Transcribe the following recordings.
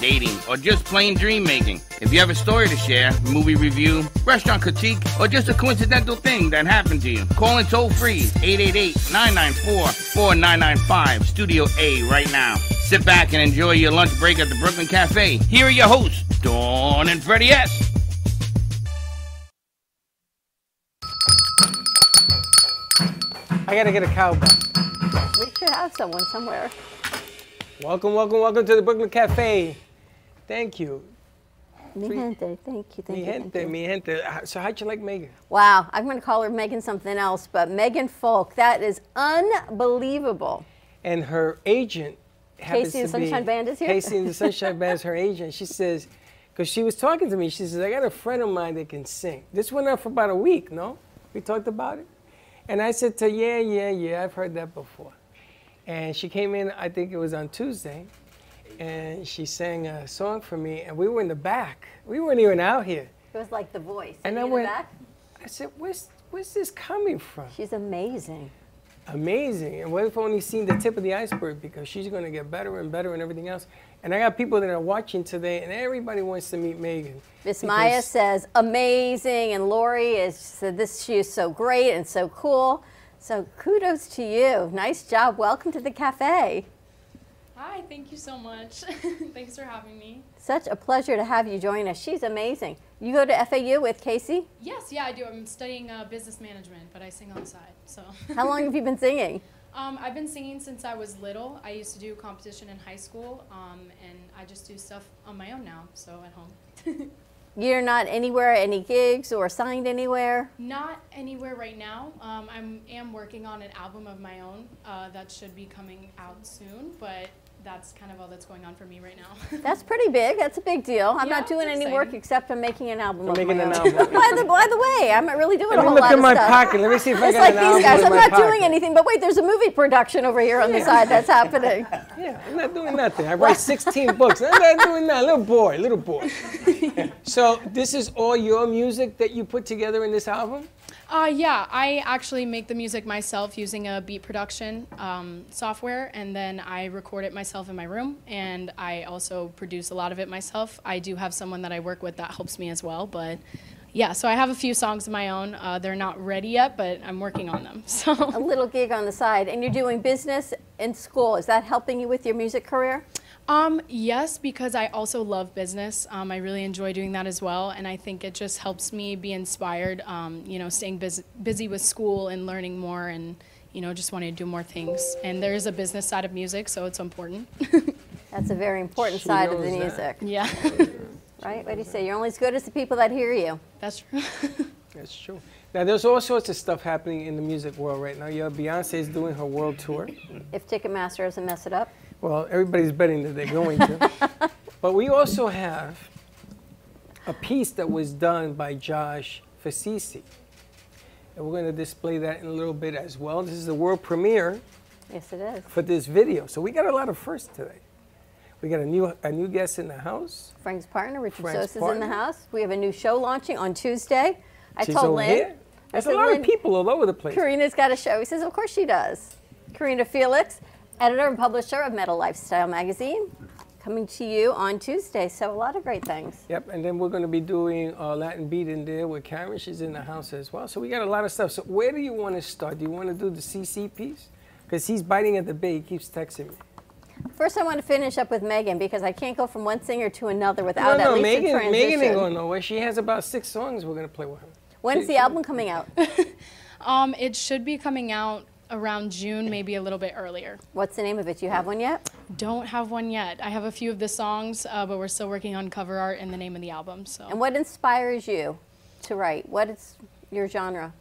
dating, or just plain dream making. If you have a story to share, movie review, restaurant critique, or just a coincidental thing that happened to you, call in toll free 888-994-4995, Studio A right now. Sit back and enjoy your lunch break at the Brooklyn Cafe. Here are your hosts, Dawn and Freddie S. I gotta get a cowbell. We should have someone somewhere. Welcome, welcome, welcome to the Brooklyn Cafe. Thank you. Mi gente, thank you, thank Mi you. thank gente, you. mi gente. Uh, So how'd you like Megan? Wow, I'm going to call her Megan something else, but Megan Folk, that is unbelievable. And her agent happens Casey and to be- Sunshine Band is here? Casey and the Sunshine Band is her agent. She says, because she was talking to me, she says, I got a friend of mine that can sing. This went on for about a week, no? We talked about it? And I said to her, yeah, yeah, yeah, I've heard that before. And she came in, I think it was on Tuesday, and she sang a song for me, and we were in the back. We weren't even out here. It was like the voice. And You I in the went- back? I said, where's, where's this coming from? She's amazing. Amazing. And what if we've only seen the tip of the iceberg because she's going to get better and better and everything else. And I got people that are watching today, and everybody wants to meet Megan. Miss Maya says amazing, and Lori is said this. She is so great and so cool. So kudos to you. Nice job. Welcome to the cafe. Hi, thank you so much. Thanks for having me. Such a pleasure to have you join us. She's amazing. You go to FAU with Casey. Yes, yeah, I do. I'm studying uh, business management, but I sing on the side. So, How long have you been singing? um, I've been singing since I was little. I used to do competition in high school, um, and I just do stuff on my own now, so at home. You're not anywhere, any gigs or signed anywhere? Not anywhere right now. Um, I am working on an album of my own uh, that should be coming out soon, but that's kind of all that's going on for me right now. That's pretty big. That's a big deal. I'm Yeah, not doing it's any work except I'm making an album of making an album. by, the, by the way, I'm not really doing Let a me whole look in my pocket. Let me see if I it's got like an these album guys. I'm not pocket. doing anything, but wait, there's a movie production over here on the side that's happening. Yeah, I'm not doing nothing. I write 16 books. I'm not doing that. Little boy, little boy. so this is all your music that you put together in this album? Uh, yeah, I actually make the music myself using a beat production um, software, and then I record it myself in my room, and I also produce a lot of it myself. I do have someone that I work with that helps me as well, but yeah, so I have a few songs of my own. Uh, they're not ready yet, but I'm working on them. So a little gig on the side, and you're doing business in school. Is that helping you with your music career? Um, yes, because I also love business. Um, I really enjoy doing that as well, and I think it just helps me be inspired. Um, you know, staying busy, busy with school and learning more, and you know, just wanting to do more things. And there is a business side of music, so it's important. That's a very important She side of the knows that. music, yeah, right? What do you say? You're only as good as the people that hear you. that's true. That's true. Now, there's all sorts of stuff happening in the music world right now. Yeah, Beyonce is doing her world tour. If Ticketmaster doesn't mess it up. Well, everybody's betting that they're going to. but we also have a piece that was done by Josh Fasisi. And we're going to display that in a little bit as well. This is the world premiere Yes, it is. for this video. So we got a lot of firsts today. We got a new a new guest in the house. Frank's partner, Richard Frank's Sos, is in the house. We have a new show launching on Tuesday. I She's told Lynn. here. I There's a said, lot "Lynn, of people all over the place. Karina's got a show. He says, Of course she does. Karina Felix, editor and publisher of Metal Lifestyle magazine, coming to you on Tuesday. So, a lot of great things. Yep, and then we're going to be doing uh, Latin beat in there with Karen. She's in the house as well. So we got a lot of stuff. So where do you want to start? Do you want to do the CC piece? Because he's biting at the bait. He keeps texting me. First, I want to finish up with Megan because I can't go from one singer to another without no, at no, least a Megan, transition. Megan ain't going nowhere. She has about six songs we're going to play with her. When's the album coming out? um, it should be coming out around June, maybe a little bit earlier. What's the name of it? Do you have one yet? Don't have one yet. I have a few of the songs, uh, but we're still working on cover art and the name of the album. So. And what inspires you to write? What is your genre?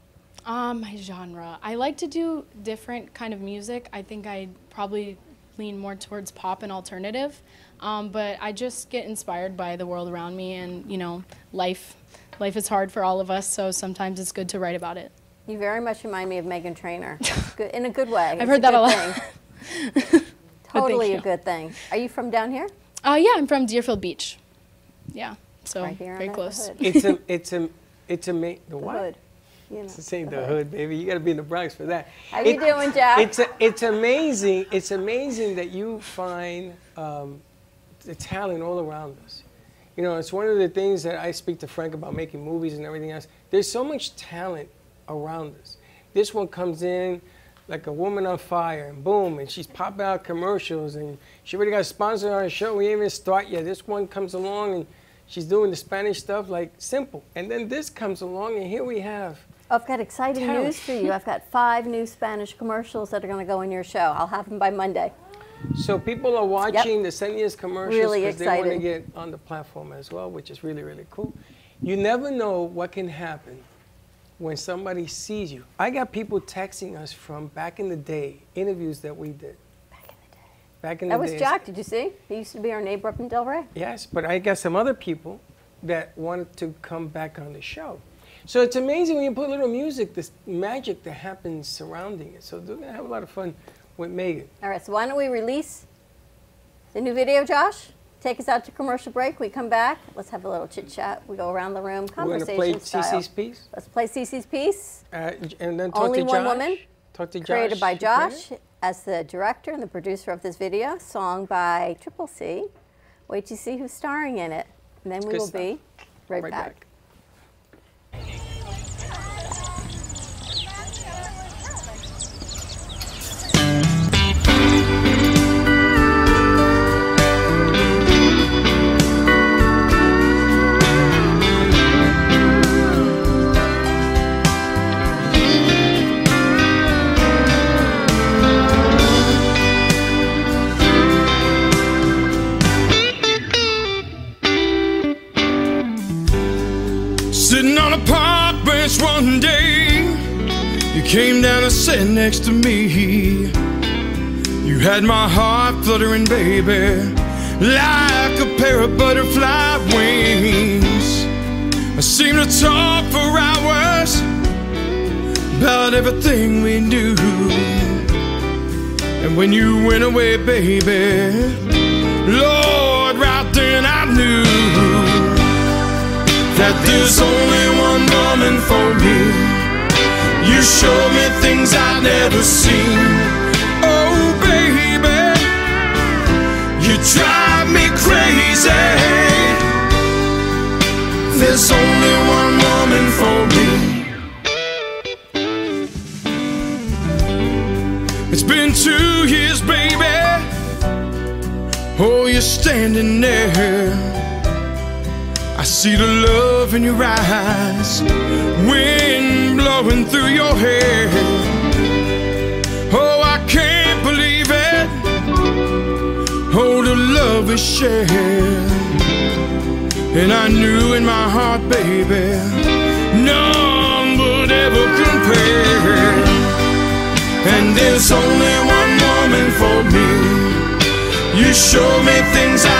Um, my genre. I like to do different kind of music. I think I probably lean more towards pop and alternative. Um, but I just get inspired by the world around me and, you know, life. Life is hard for all of us, so sometimes it's good to write about it. You very much remind me of Meghan Trainor, good, in a good way. I've it's heard that a good lot. totally a good thing. Are you from down here? Uh, yeah, I'm from Deerfield Beach. Yeah, so Right here very close. It's a, it's a, it's a, ma- the The what? hood. You know, This ain't the the hood, baby. You got to be in the Bronx for that. How you doing, Jack? It's a, it's amazing. It's amazing that you find um, the talent all around us. You know, it's one of the things that I speak to Frank about making movies and everything else. There's so much talent around us. This one comes in like a woman on fire, and boom, and she's popping out commercials, and she already got a sponsor on a show. We even start yet. This one comes along, and she's doing the Spanish stuff like simple. And then this comes along, and here we have I've got exciting Talent. news for you. I've got five new Spanish commercials that are going to go in your show. I'll have them by Monday. So people are watching the Seniors commercials Really because they want to get on the platform as well, which is really, really cool. You never know what can happen when somebody sees you. I got people texting us from back in the day, interviews that we did. Back in the day. Back in the day. That was days. Jack. Did you see? He used to be our neighbor up in Delray. Yes, but I got some other people that wanted to come back on the show. So it's amazing when you put a little music, this magic that happens surrounding it. So they're gonna have a lot of fun with Megan. All right, so why don't we release the new video, Josh? Take us out to commercial break. We come back. Let's have a little chit chat. We go around the room, We're conversation play style. CC's piece. Let's play Cece's piece, Uh, and then talk Only to One Josh. Woman, Talk to Josh. created by. Josh as the director and the producer of this video. Song by Triple C. Wait to see who's starring in it, and then we will stuff. be right, Right back. back. Day, you came down and sat next to me. You had my heart fluttering, baby, like a pair of butterfly wings. I seemed to talk for hours about everything we knew. And when you went away, baby, Lord, right then I knew that there's only one woman for me. You showed me things I'd never seen. Oh, baby, you drive me crazy. There's only one woman for me. It's been two years, baby. Oh, you're standing there. I see the love in your eyes, wind blowing through your hair. Oh, I can't believe it. Oh, the love we shared. And I knew in my heart, baby, none would ever compare. And there's only one woman for me. You show me things I've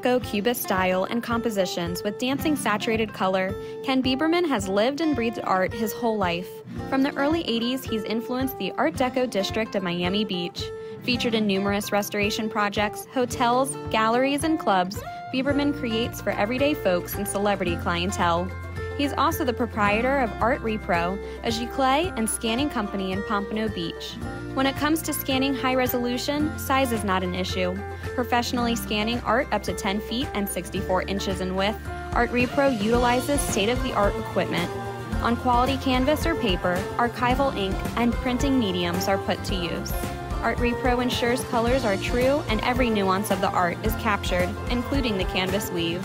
Deco Cubist style and compositions with dancing saturated color, Ken Bieberman has lived and breathed art his whole life. From the early 80s, he's influenced the Art Deco district of Miami Beach. Featured in numerous restoration projects, hotels, galleries, and clubs, Bieberman creates for everyday folks and celebrity clientele. He's also the proprietor of Art Repro, a giclée and scanning company in Pompano Beach. When it comes to scanning high resolution, size is not an issue. Professionally scanning art up to 10 feet and 64 inches in width, Art Repro utilizes state of the art equipment. On quality canvas or paper, archival ink and printing mediums are put to use. Art Repro ensures colors are true and every nuance of the art is captured, including the canvas weave.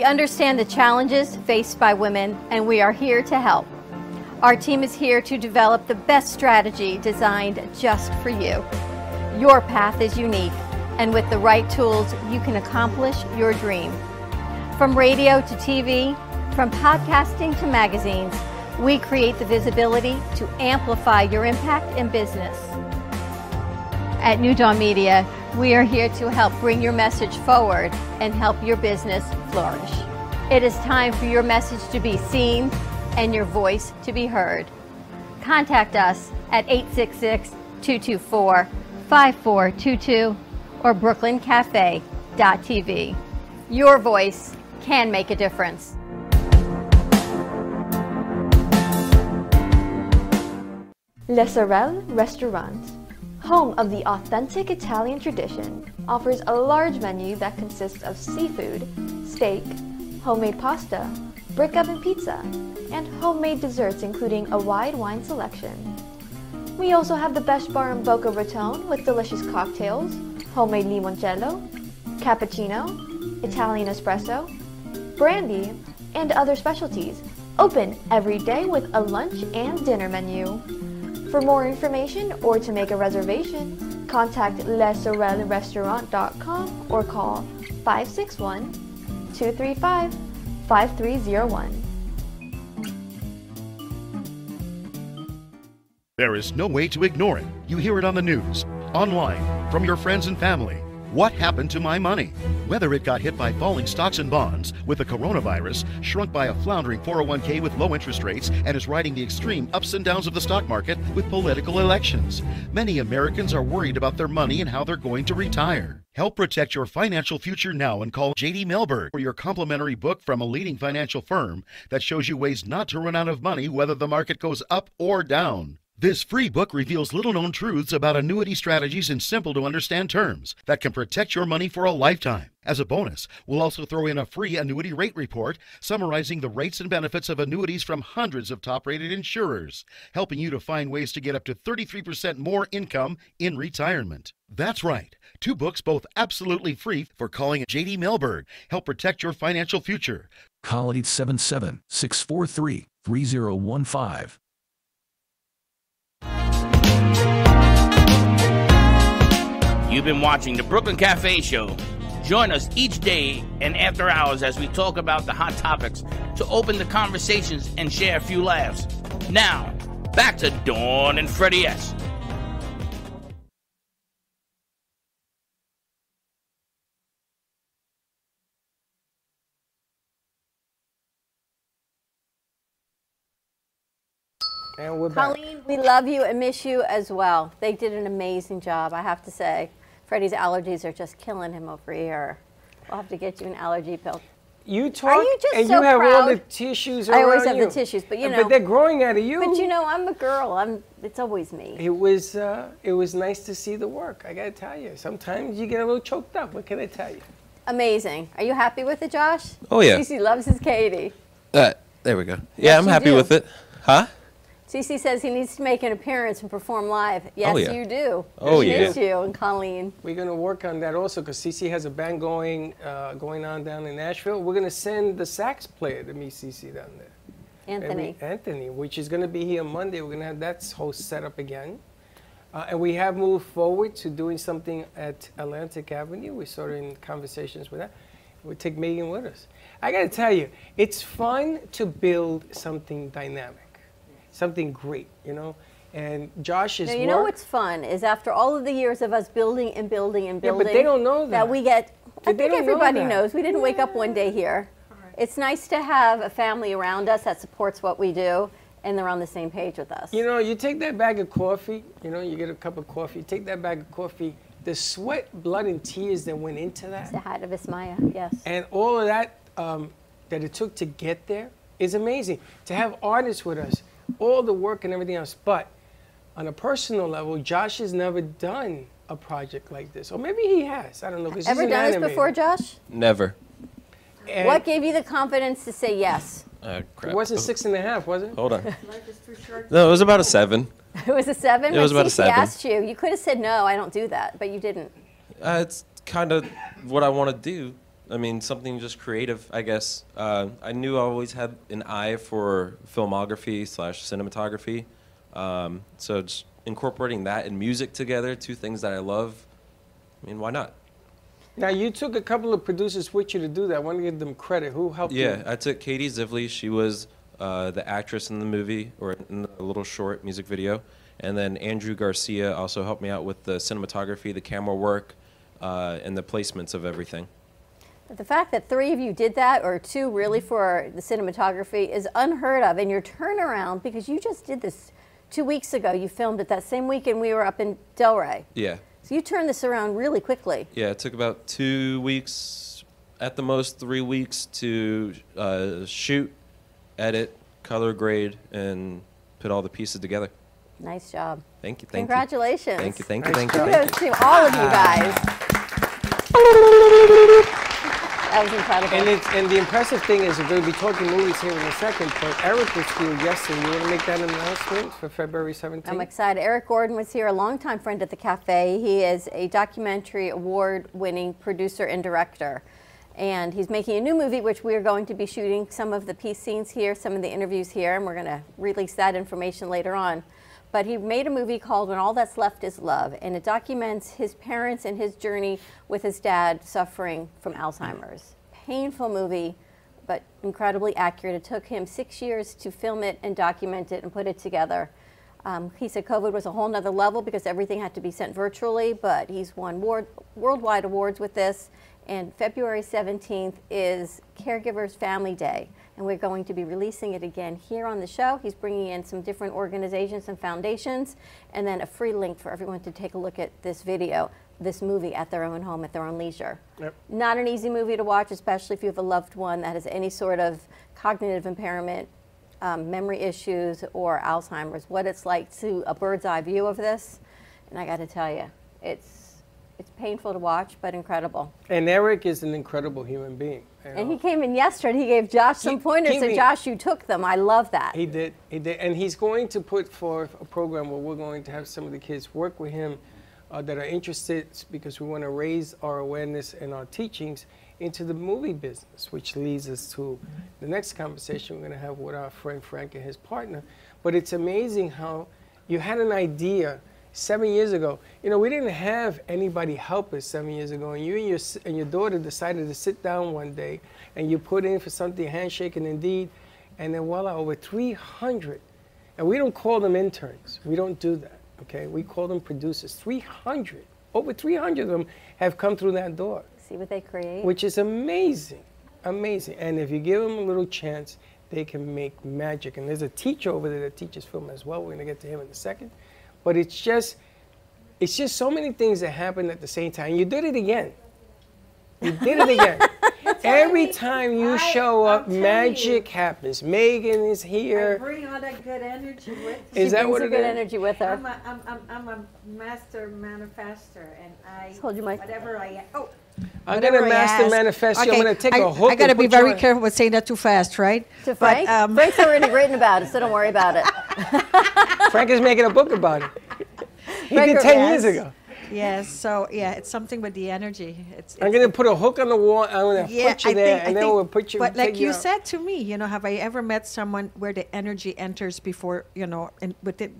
We understand the challenges faced by women and we are here to help. Our team is here to develop the best strategy designed just for you. Your path is unique, and with the right tools, you can accomplish your dream. From radio to TV, from podcasting to magazines, we create the visibility to amplify your impact in business. At New Dawn Media, we are here to help bring your message forward and help your business flourish. It is time for your message to be seen and your voice to be heard. Contact us at 866 224 5422 or brooklyncafe.tv. Your voice can make a difference. Le Sorel Restaurant, home of the authentic Italian tradition, offers a large menu that consists of seafood, steak, homemade pasta, brick oven pizza, and homemade desserts including a wide wine selection. We also have the best bar in Boca Raton with delicious cocktails, homemade limoncello, cappuccino, Italian espresso, brandy, and other specialties. Open every day with a lunch and dinner menu. For more information or to make a reservation, contact lesorelrestaurant.com or call 561 235 5301. There is no way to ignore it. You hear it on the news, online, from your friends and family. What happened to my money? Whether it got hit by falling stocks and bonds, with the coronavirus, shrunk by a floundering 401k with low interest rates, and is riding the extreme ups and downs of the stock market with political elections. Many Americans are worried about their money and how they're going to retire. Help protect your financial future now and call JD Mellberg for your complimentary book from a leading financial firm that shows you ways not to run out of money whether the market goes up or down. This free book reveals little known truths about annuity strategies in simple to understand terms that can protect your money for a lifetime. As a bonus, we'll also throw in a free annuity rate report summarizing the rates and benefits of annuities from hundreds of top rated insurers, helping you to find ways to get up to 33% more income in retirement. That's right, two books both absolutely free for calling JD Mellberg. Help protect your financial future. Call 877 643 3015. You've been watching the Brooklyn Cafe Show. Join us each day and after hours as we talk about the hot topics to open the conversations and share a few laughs. Now, back to Dawn and Freddie S. And we're back. Colleen, we love you and miss you as well. They did an amazing job, I have to say. Freddie's allergies are just killing him over here. We'll have to get you an allergy pill. You talk, you just and so you have all the proud? tissues I always have you. the tissues, but you know. But they're growing out of you. But you know, I'm a girl. I'm. It's always me. It was uh, it was nice to see the work. I gotta tell you. Sometimes you get a little choked up. What can I tell you? Amazing. Are you happy with it, Josh? Oh, yeah. Cece loves his Katie. Uh, there we go. Yeah, Yes, I'm happy do. with it. Huh? Cece says he needs to make an appearance and perform live. Yes, Oh, yeah. you do. Oh, She yeah. Miss you and Colleen. We're gonna work on that also because CC has a band going uh, going on down in Nashville. We're gonna send the sax player to meet CC down there. Anthony. Every- Anthony, which is gonna be here Monday. We're gonna have that whole setup again. Uh, and we have moved forward to doing something at Atlantic Avenue. We're sort of in conversations with that. We'll take Megan with us. I gotta tell you, it's fun to build something dynamic, something great, you know. And Josh's Now, you work. know what's fun is after all of the years of us building and building and building. Yeah, building. but they don't know that. that we get. I think don't know everybody knows. We didn't wake up one day here. It's nice to have a family around us that supports what we do, and they're on the same page with us. You know, you take that bag of coffee, you know, you get a cup of coffee, take that bag of coffee, the sweat, blood, and tears that went into that, the hat of Ismaya, yes. and all of that um, that it took to get there is amazing. To have artists with us, all the work and everything else. But on a personal level, Josh has never done a project like this. Or maybe he has. I don't know. Ever an done this before, Josh? Never. And What gave you the confidence to say yes? Uh, crap. It wasn't six and a half, was it? Hold on. No, it was about a seven. It was a seven. It was when about a Cece seven. asked you. You could have said no. I don't do that, but you didn't. Uh, it's kind of what I want to do. I mean, something just creative, I guess. Uh, I knew I always had an eye for filmography slash cinematography. Um, so just incorporating that and music together, two things that I love. I mean, why not? Now you took a couple of producers with you to do that. I want to give them credit. Who helped you? Yeah, I took Katie Zivley. She was uh, the actress in the movie or in the little short music video. And then Andrew Garcia also helped me out with the cinematography, the camera work, uh, and the placements of everything. But the fact that three of you did that, or two really for the cinematography, is unheard of. And your turnaround, because you just did this two weeks ago, you filmed it that same weekend we were up in Delray. Yeah. So you turned this around really quickly. Yeah, it took about two weeks, at the most three weeks, to uh, shoot, edit, color grade, and put all the pieces together. Nice job. Thank you. Thank Congratulations. you. Thank you. Thank you. Thank you. job. Thank Kudos you. to all of you guys. That was incredible. And it's and the impressive thing is we're going to be talking movies here in a second. But Eric was here yesterday. You want to make that announcement for February 17th? I'm excited. Eric Gordon was here, a longtime friend at the cafe. He is a documentary award winning producer and director. And he's making a new movie, which we are going to be shooting some of the piece scenes here, some of the interviews here, and we're going to release that information later on. But he made a movie called When All That's Left Is Love, and it documents his parents and his journey with his dad suffering from Alzheimer's. Painful movie, but incredibly accurate. It took him six years to film it and document it and put it together. Um, he said COVID was a whole nother level because everything had to be sent virtually, but he's won ward, worldwide awards with this. And February 17th is Caregivers Family Day, and we're going to be releasing it again here on the show. He's bringing in some different organizations and foundations, and then a free link for everyone to take a look at this video, this movie at their own home, at their own leisure. Yep. Not an easy movie to watch, especially if you have a loved one that has any sort of cognitive impairment, um, memory issues, or Alzheimer's. What it's like to a bird's eye view of this, and I got to tell you, it's it's painful to watch, but incredible. And Eric is an incredible human being. you And he came in yesterday. He gave Josh some He- pointers, and Josh, you took them. I love that. He did. He did. And he's going to put forth a program where we're going to have some of the kids work with him uh, that are interested because we want to raise our awareness and our teachings into the movie business, which leads us to the next conversation we're going to have with our friend Frank and his partner. But it's amazing how you had an idea seven years ago. You know, we didn't have anybody help us seven years ago, and you and your and your daughter decided to sit down one day, and you put in for something, handshake and indeed, and then voila, over 300. And we don't call them interns. We don't do that. Okay, we call them producers. 300, over 300 of them have come through that door See what they create. which is amazing, amazing. And if you give them a little chance, they can make magic. And there's a teacher over there that teaches film as well. We're gonna get to him in a second. But it's just, it's just so many things that happen at the same time. You did it again. You did it again. Every time you show up, magic happens. Megan is here. I here. bring all that good energy with Is me. she that brings what a it good is? energy with her. I'm a, I'm, I'm, I'm a master manifester, and I hold your mic. whatever I am. Oh, I'm gonna I master ask- manifest you. I'm gonna take I- a hook I gotta be very on- careful with saying that too fast, right? To But, Frank, um, Frank's already written about it, so don't worry about it. Frank is making a book about it. He Frank- did 10 yes. years ago. Yes. So yeah, it's something with the energy. It's. I'm gonna put a hook on the wall. I'm gonna yeah, put you I there, think, I and then think, we'll put you. But like take you out. said to me, you know, have I ever met someone where the energy enters before, you know, and with it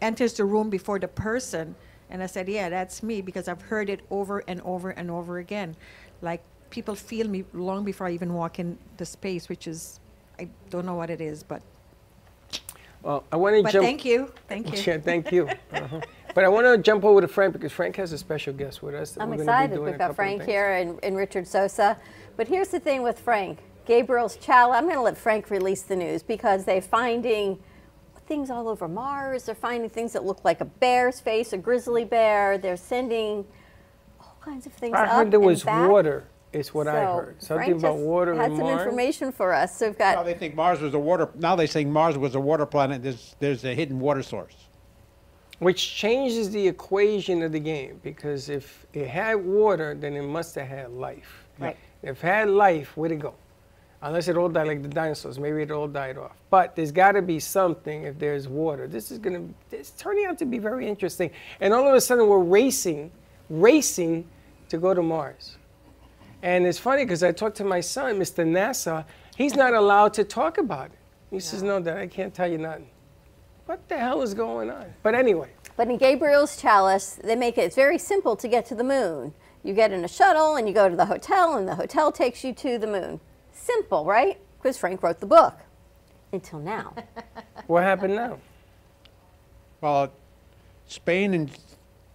enters the room before the person? And I said, yeah, that's me because I've heard it over and over and over again. Like people feel me long before I even walk in the space, which is, I don't know what it is, but Well, I want to but jump. thank you, thank you. Yeah, thank you. Uh-huh. But I want to jump over to Frank because Frank has a special guest with us. I'm we're gonna be excited. doing We've got Frank here and, and Richard Sosa. But here's the thing with Frank Gabriel's child. I'm going to let Frank release the news because they're finding things all over Mars. They're finding things that look like a bear's face, a grizzly bear. They're sending all kinds of things I up heard there was back. water. It's what I heard. Something Frank about water had some Mars. information for us. So we've got Now they think Mars was a water. Now they think Mars was a water planet. There's there's a hidden water source. Which changes the equation of the game because if it had water, then it must have had life. Right. If it had life, where'd it go? Unless it all died like the dinosaurs, maybe it all died off. But there's got to be something if there's water. This is going to, it's turning out to be very interesting. And all of a sudden, we're racing, racing to go to Mars. And it's funny because I talked to my son, Mr. NASA. He's not allowed to talk about it. He says, no, Dad, I can't tell you nothing. What the hell is going on? But anyway, But in Gabriel's Chalice, they make it it's very simple to get to the moon. You get in a shuttle and you go to the hotel, and the hotel takes you to the moon. Simple, right? Because Frank wrote the book. Until now. what happened now? Well, Spain and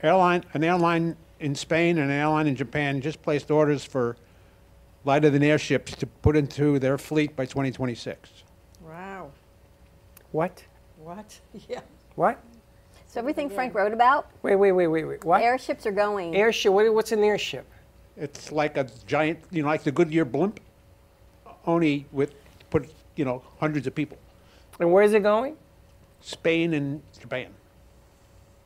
airline, an airline in Spain and an airline in Japan just placed orders for lighter than airships to put into their fleet by 2026. Wow. What? What? Yeah. What? So everything Frank wrote about, Wait, wait, wait, wait, wait. What? airships are going. Airship. What, what's an airship? It's like a giant, you know, like the Goodyear blimp, only with put, you know, hundreds of people. And where is it going? Spain and Japan.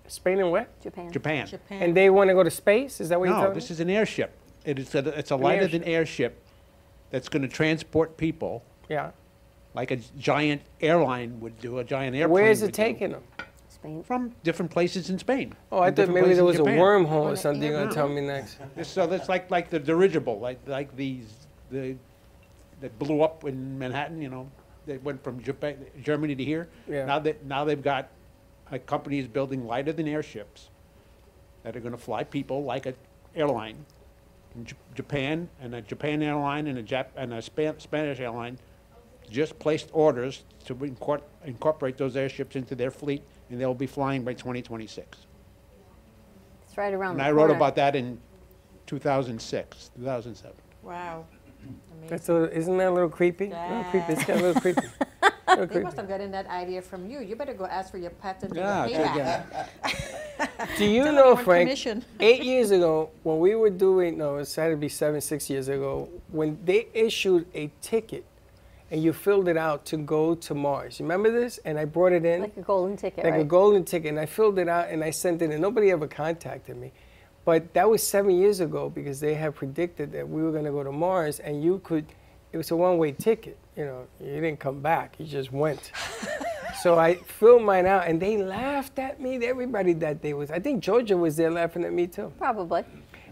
Spain and what? Japan. Japan. And they want to go to space? Is that what you're No, talking this is an airship. It is a, it's a lighter than airship that's going to transport people Yeah. like a giant airline would do, a giant airplane. Where is it would do. taking them? Spain. From different places in Spain. Oh, I thought maybe there was a wormhole or something you're going to tell me next. So that's like like the dirigible, like like these the that blew up in Manhattan. You know, that went from Japan, Germany to here. Yeah. Now that now they've got a company is building lighter than airships that are going to fly people like an airline. In J- Japan and a Japan airline and a Jap- and a Span- Spanish airline just placed orders to incor- incorporate those airships into their fleet, and they'll be flying by 2026. It's right around And the I wrote corner. about that in 2006, 2007. Wow. That's a, isn't that a little creepy? A little creepy. It's got a little creepy. A little They creepy. must have gotten that idea from you. You better go ask for your patent Yeah, and your payback. Do you Tell know, Frank? commission. Eight years ago, when we were doing, no, it had to be seven, six years ago, when they issued a ticket and you filled it out to go to Mars. Remember this? And I brought it in. Like a golden ticket, Like a golden ticket. And I filled it out and I sent it, and nobody ever contacted me. But that was seven years ago because they had predicted that we were going to go to Mars and you could, it was a one way ticket. You know, you didn't come back, you just went. so I filled mine out and they laughed at me. Everybody that day was, I think Georgia was there laughing at me too. Probably.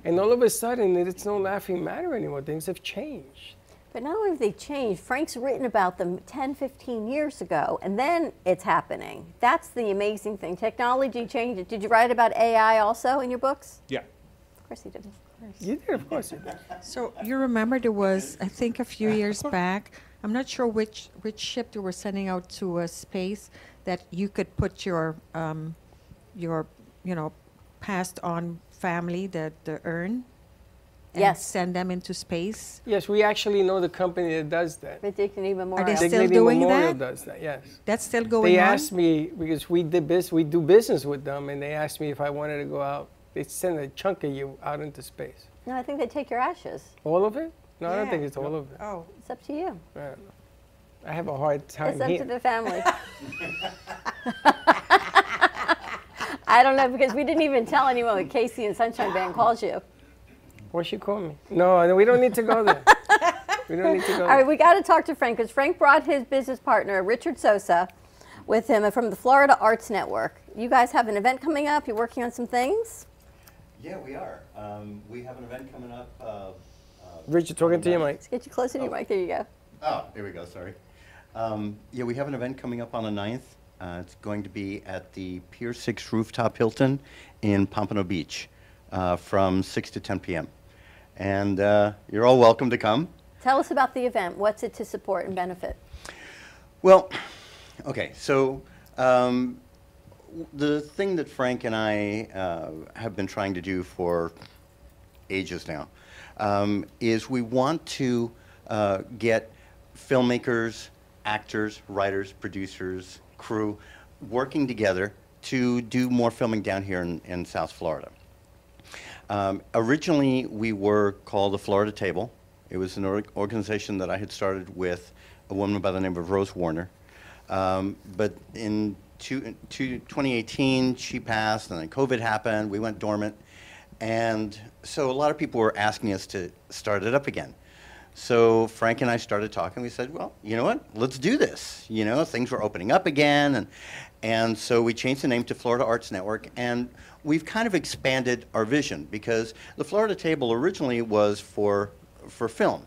And all of a sudden, it's no laughing matter anymore. Things have changed. But not only have they changed, Frank's written about them 10, 15 years ago, and then it's happening. That's the amazing thing. Technology changed. Did you write about AI also in your books? Yeah. Of course you did. You did, of course you did. So you remember there was, I think, a few years back. I'm not sure which which ship they were sending out to uh, space that you could put your um, your you know passed on family the the urn. And Yes. Send them into space. Yes, we actually know the company that does that. But Dignity Memorial. Are they still Dignity doing Memorial that? does that, yes. That's still going they on. They asked me because we did business, we do business with them, and they asked me if I wanted to go out. They send a chunk of you out into space. No, I think they take your ashes. All of it? No, I don't think it's all of it. Oh, It's up to you. I. I have a hard time It's up here. to the family. I don't know because we didn't even tell anyone what Casey and Sunshine Band calls you. What she call me? No, no, we don't need to go there. we don't need to go All right, there. we got to talk to Frank because Frank brought his business partner, Richard Sosa, with him from the Florida Arts Network. You guys have an event coming up. You're working on some things. Yeah, we are. Um, we have an event coming up. Uh, uh, Richard, talking to you, Mike. Let's get you closer to your mic. There you go. Oh, here we go, sorry. Um, yeah, we have an event coming up on the 9th. Uh, it's going to be at the Pier 6 Rooftop Hilton in Pompano Beach uh, from 6 to 10 p.m. And uh, you're all welcome to come. Tell us about the event. What's it to support and benefit? Well, okay, so um, the thing that Frank and I uh, have been trying to do for ages now um, is we want to uh, get filmmakers, actors, writers, producers, crew working together to do more filming down here in, in South Florida. Um, originally, we were called the Florida Table. It was an org- organization that I had started with a woman by the name of Rose Warner. Um, but in two, two, 2018, she passed, and then COVID happened. We went dormant. And so a lot of people were asking us to start it up again. So Frank and I started talking. We said, well, you know what? Let's do this. You know, things were opening up again. And, and so we changed the name to Florida Arts Network. And we've kind of expanded our vision because the Florida Table originally was for for film.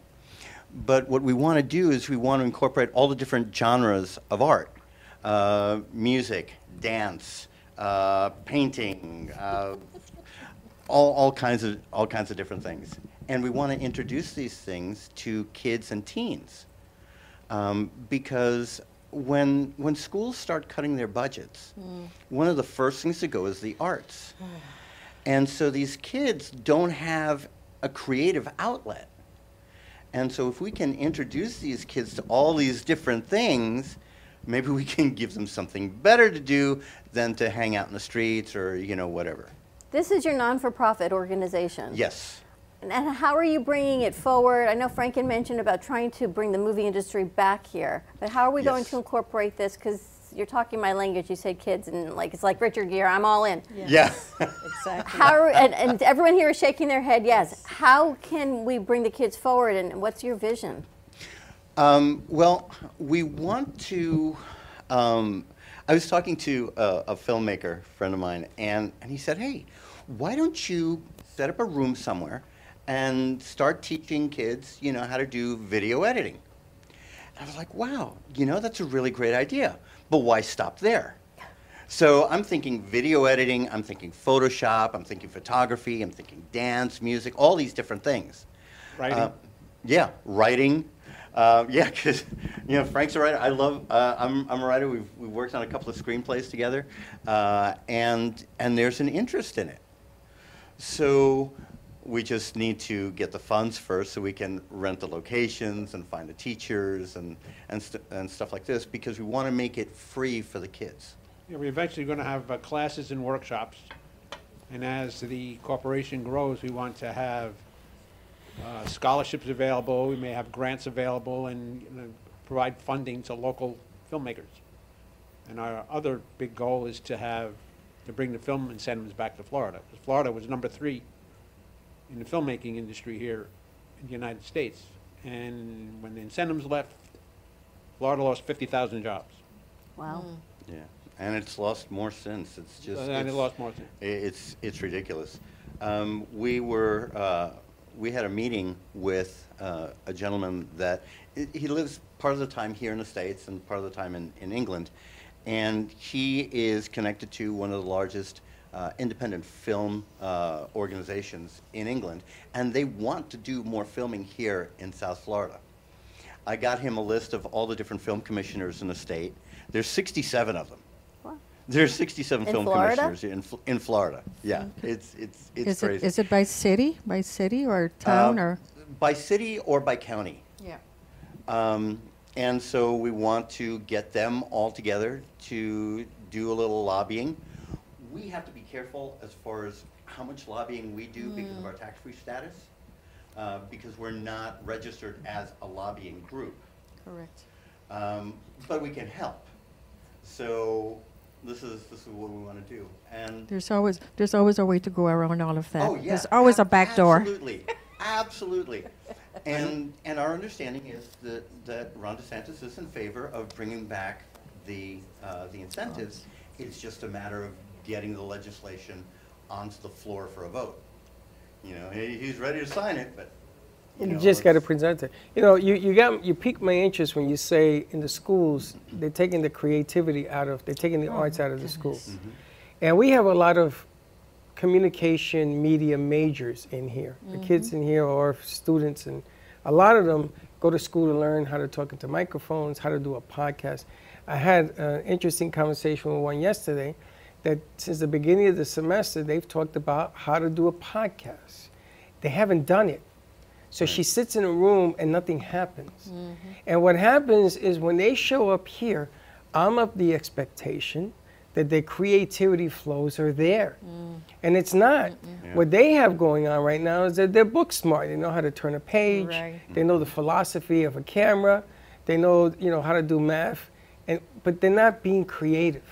But what we want to do is we want to incorporate all the different genres of art uh, music, dance, uh, painting, uh, all, all, kinds of, all kinds of different things. And we want to introduce these things to kids and teens. Um, because when, when schools start cutting their budgets, Mm. one of the first things to go is the arts. And so these kids don't have a creative outlet. And so if we can introduce these kids to all these different things, maybe we can give them something better to do than to hang out in the streets or, you know, whatever. This is your non-for-profit organization. Yes. And how are you bringing it forward? I know Franken mentioned about trying to bring the movie industry back here, but how are we going to incorporate this? Because you're talking my language. You said kids, and like it's like Richard Gere. I'm all in. Yeah. exactly. How are, and, and everyone here is shaking their head. Yes. How can we bring the kids forward, and what's your vision? Um, well, we want to. Um, I was talking to a, a filmmaker friend of mine, and, and he said, "Hey, why don't you set up a room somewhere and start teaching kids, you know, how to do video editing?" And I was like, "Wow, you know, that's a really great idea, but why stop there?" So I'm thinking video editing, I'm thinking Photoshop, I'm thinking photography, I'm thinking dance, music, all these different things. Writing. Uh, yeah, writing. Uh, yeah, because you know Frank's a writer. I love. Uh, I'm I'm a writer. We've we worked on a couple of screenplays together, uh, and and there's an interest in it. So we just need to get the funds first, so we can rent the locations and find the teachers and and st- and stuff like this, because we want to make it free for the kids. Yeah, we're eventually going to have uh, classes and workshops. And as the corporation grows, we want to have uh, scholarships available, we may have grants available, and you know, provide funding to local filmmakers. And our other big goal is to have, to bring the film incentives back to Florida. Florida was number three in the filmmaking industry here in the United States. And when the incentives left, Florida lost 50,000 jobs. Wow. Yeah, and it's lost more since. It's just. And it lost more since. It's, it's ridiculous. Um, we were, uh, we had a meeting with uh, a gentleman that, he lives part of the time here in the States and part of the time in, in England. And he is connected to one of the largest uh, independent film uh, organizations in England. And they want to do more filming here in South Florida. I got him a list of all the different film commissioners in the state. There's 67 of them. There's 67 In film Florida? commissioners in, in Florida. Yeah, it's it's it's is crazy. it is it by city, by city or town Uh, or? by city or by county? Yeah. Um, and so we want to get them all together to do a little lobbying. We have to be careful as far as how much lobbying we do because of our tax-free status, uh, because we're not registered as a lobbying group. Correct. Um, but we can help. So this is this is what we want to do. And There's always there's always a way to go around all of that. Oh, yeah. There's always a back door. Absolutely, absolutely. And, and our understanding is that, that Ron DeSantis is in favor of bringing back the, uh, the incentives. It's just a matter of getting the legislation onto the floor for a vote. You know, he, he's ready to sign it, but, you You know, just got to present it. You know, you, you got you piqued my interest when you say in the schools they're taking the creativity out of they're taking the Oh, arts out of the schools, mm-hmm. and we have a lot of communication media majors in here. The mm-hmm. kids in here are students, and a lot of them go to school to learn how to talk into microphones, how to do a podcast. I had an interesting conversation with one yesterday that since the beginning of the semester they've talked about how to do a podcast. They haven't done it. So she sits in a room and nothing happens. Mm-hmm. And what happens is when they show up here, I'm of the expectation that their creativity flows are there. Mm. And it's not. What they have going on right now is that they're book smart. They know how to turn a page. Right. They know the philosophy of a camera. They know, you know, how to do math. And but they're not being creative.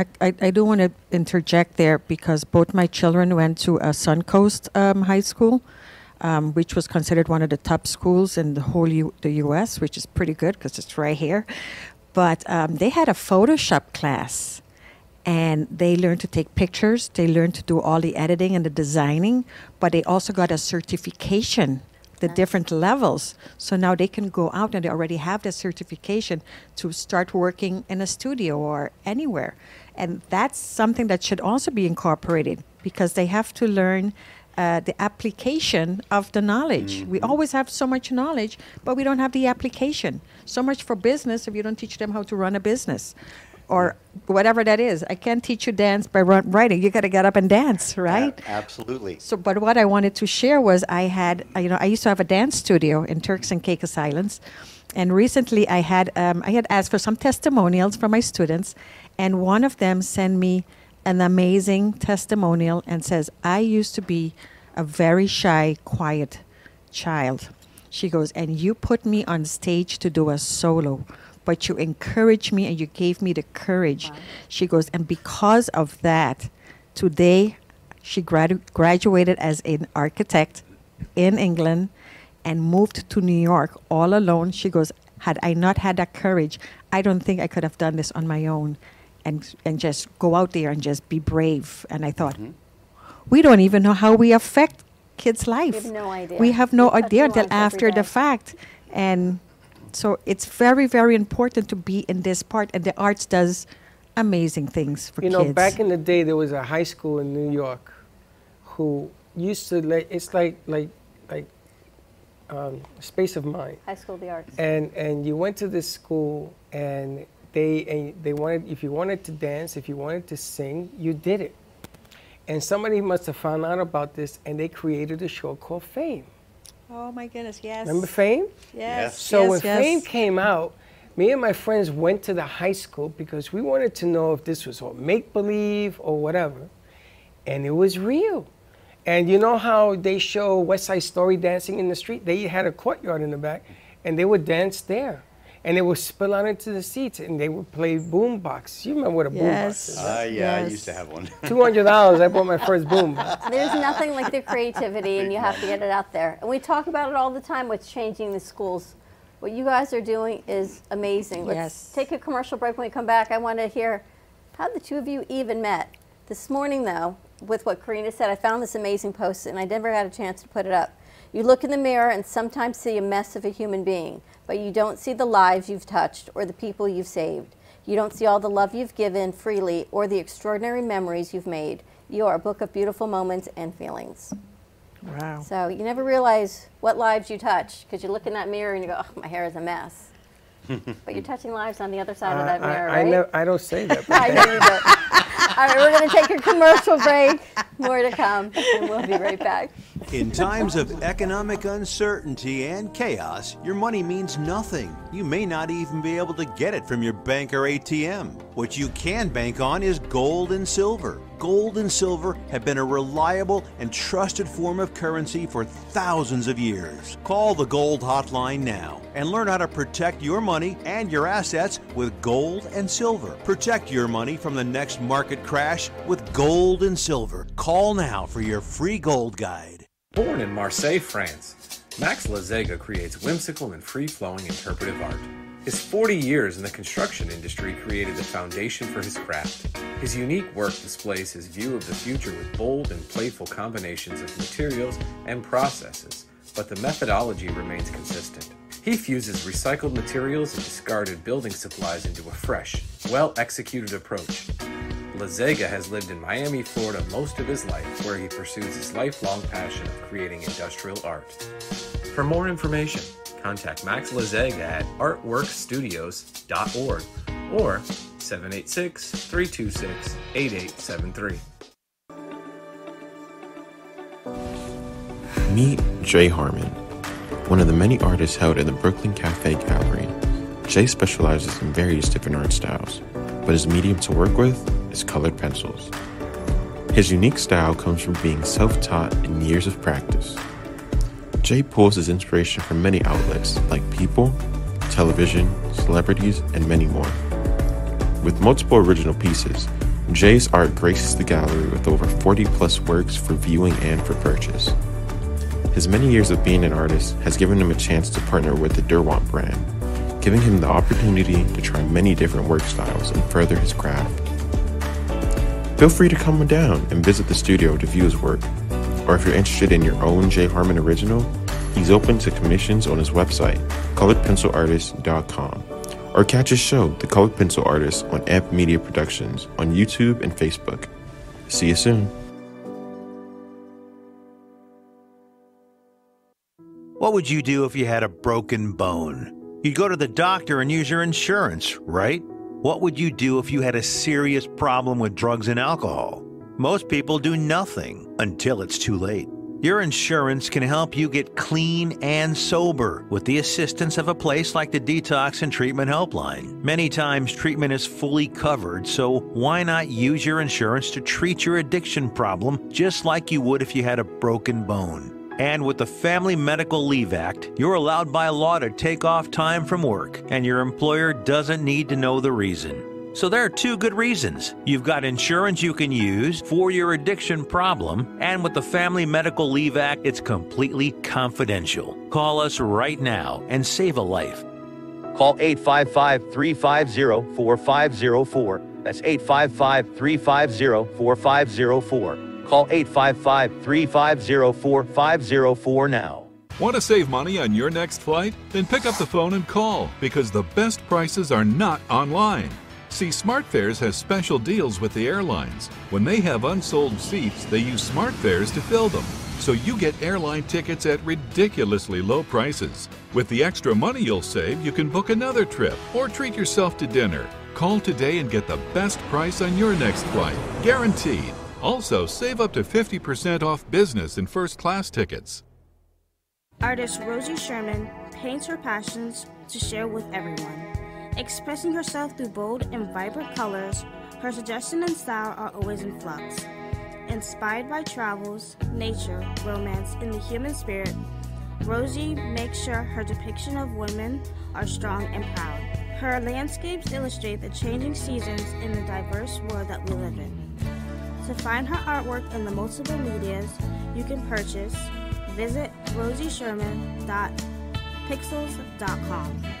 I, I, I do want to interject there because both my children went to a Suncoast um, High School, um, which was considered one of the top schools in the whole U- the U.S., which is pretty good because it's right here. But um, they had a Photoshop class, and they learned to take pictures. They learned to do all the editing and the designing, but they also got a certification the different levels. So now they can go out and they already have the certification to start working in a studio or anywhere. And that's something that should also be incorporated because they have to learn uh, the application of the knowledge. We always have so much knowledge, but we don't have the application. So much for business if you don't teach them how to run a business or whatever that is. I can't teach you dance by run, writing. You got to get up and dance, right? A- absolutely. So, but what I wanted to share was I had, uh, you know, I used to have a dance studio in Turks and Caicos Islands, and recently I had, um, I had asked for some testimonials from my students, and one of them sent me an amazing testimonial and says, "I used to be a very shy, quiet child." She goes, and you put me on stage to do a solo, but you encouraged me and you gave me the courage. She goes, and because of that, today she gradu- graduated as an architect in England and moved to New York all alone. She goes, had I not had that courage, I don't think I could have done this on my own and, and just go out there and just be brave. And I thought, we don't even know how we affect kids' life. We have no idea. We have no idea until after the fact. And so it's very, very important to be in this part. And the arts does amazing things for You kids. You know, back in the day, there was a high school in New York who used to let. It's like like like um, space of mind. High School of the Arts. And and you went to this school and they and they wanted if you wanted to dance, if you wanted to sing, you did it. And somebody must have found out about this and they created a show called Fame. oh my goodness, yes. Remember Fame? Yes. So yes, when yes. Fame came out, me and my friends went to the high school because we wanted to know if this was all make believe or whatever. And it was real. And you know how they show West Side Story dancing in the street? They had a courtyard in the back and they would dance there. And they would spill out into the seats and they would play boombox. You remember what a boombox Yes. is? Uh, yeah, I used to have one. Two hundred dollars. I bought my first boombox. There's nothing like the creativity, and you have to get it out there. And we talk about it all the time. What's changing the schools? What you guys are doing is amazing. Let's Yes. take a commercial break. When we come back, I want to hear how the two of you even met. This morning, though, with what Karina said, I found this amazing post, and I never got a chance to put it up. You look in the mirror and sometimes see a mess of a human being, but you don't see the lives you've touched or the people you've saved. You don't see all the love you've given freely or the extraordinary memories you've made. You are a book of beautiful moments and feelings. Wow. So you never realize what lives you touch because you look in that mirror and you go, oh, my hair is a mess. But you're touching lives on the other side of that mirror, I, right? I, I don't say that. I know you don't. All right, we're going to take a commercial break. More to come, and we'll be right back. In times of economic uncertainty and chaos, your money means nothing. You may not even be able to get it from your bank or ATM. What you can bank on is gold and silver. Gold and silver have been a reliable and trusted form of currency for thousands of years. Call the Gold Hotline now and learn how to protect your money and your assets with gold and silver. Protect your money from the next market crash with gold and silver. Call now for your free gold guide. Born in Marseille, France, Max Lazega creates whimsical and free flowing interpretive art. His 40 years in the construction industry created the foundation for his craft. His unique work displays his view of the future with bold and playful combinations of materials and processes, but the methodology remains consistent. He fuses recycled materials and discarded building supplies into a fresh, well executed approach. Lazega has lived in Miami, Florida most of his life, where he pursues his lifelong passion of creating industrial art. For more information, contact Max Lazega at artworkstudios.org or 786 326 8873. Meet Jay Harmon, one of the many artists held in the Brooklyn Cafe Gallery. Jay specializes in various different art styles, but his medium to work with is colored pencils. His unique style comes from being self taught and years of practice. Jay pulls his inspiration from many outlets like people, television, celebrities, and many more. With multiple original pieces, Jay's art graces the gallery with over 40 plus works for viewing and for purchase. His many years of being an artist has given him a chance to partner with the Derwent brand, giving him the opportunity to try many different work styles and further his craft. Feel free to come down and visit the studio to view his work, or if you're interested in your own Jay Harmon original, He's open to commissions on his website, coloredpencilartist.com. Or catch his show, The Colored Pencil Artist, on Amp Media Productions on YouTube and Facebook. See you soon. What would you do if you had a broken bone? You'd go to the doctor and use your insurance, right? What would you do if you had a serious problem with drugs and alcohol? Most people do nothing until it's too late. Your insurance can help you get clean and sober with the assistance of a place like the Detox and Treatment Helpline. Many times, treatment is fully covered, so why not use your insurance to treat your addiction problem just like you would if you had a broken bone? And with the Family Medical Leave Act, you're allowed by law to take off time from work, and your employer doesn't need to know the reason. So there are two good reasons. You've got insurance you can use for your addiction problem, and with the Family Medical Leave Act, it's completely confidential. Call us right now and save a life. Call 855 350 4504. That's 855 350 4504. Call 855 350 4504 now. Want to save money on your next flight? Then pick up the phone and call because the best prices are not online. See, SmartFares has special deals with the airlines. When they have unsold seats, they use SmartFares to fill them. So you get airline tickets at ridiculously low prices. With the extra money you'll save, you can book another trip or treat yourself to dinner. Call today and get the best price on your next flight. Guaranteed. Also, save up to 50% off business and first class tickets. Artist Rosie Sherman paints her passions to share with everyone. Expressing herself through bold and vibrant colors, her suggestion and style are always in flux. Inspired by travels, nature, romance, and the human spirit, Rosie makes sure her depiction of women are strong and proud. Her landscapes illustrate the changing seasons in the diverse world that we live in. To find her artwork in the multiple medias you can purchase, visit rosiesherman.pixels.com.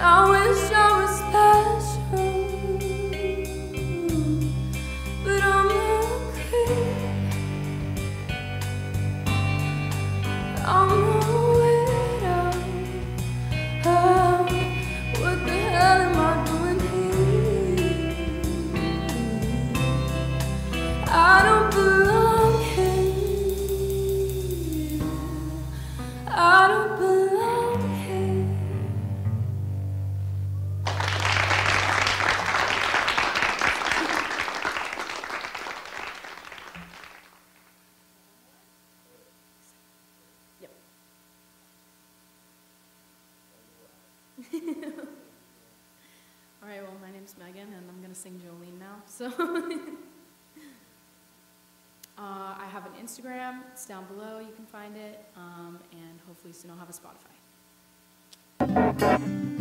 I wish iTunes and I'll have a Spotify.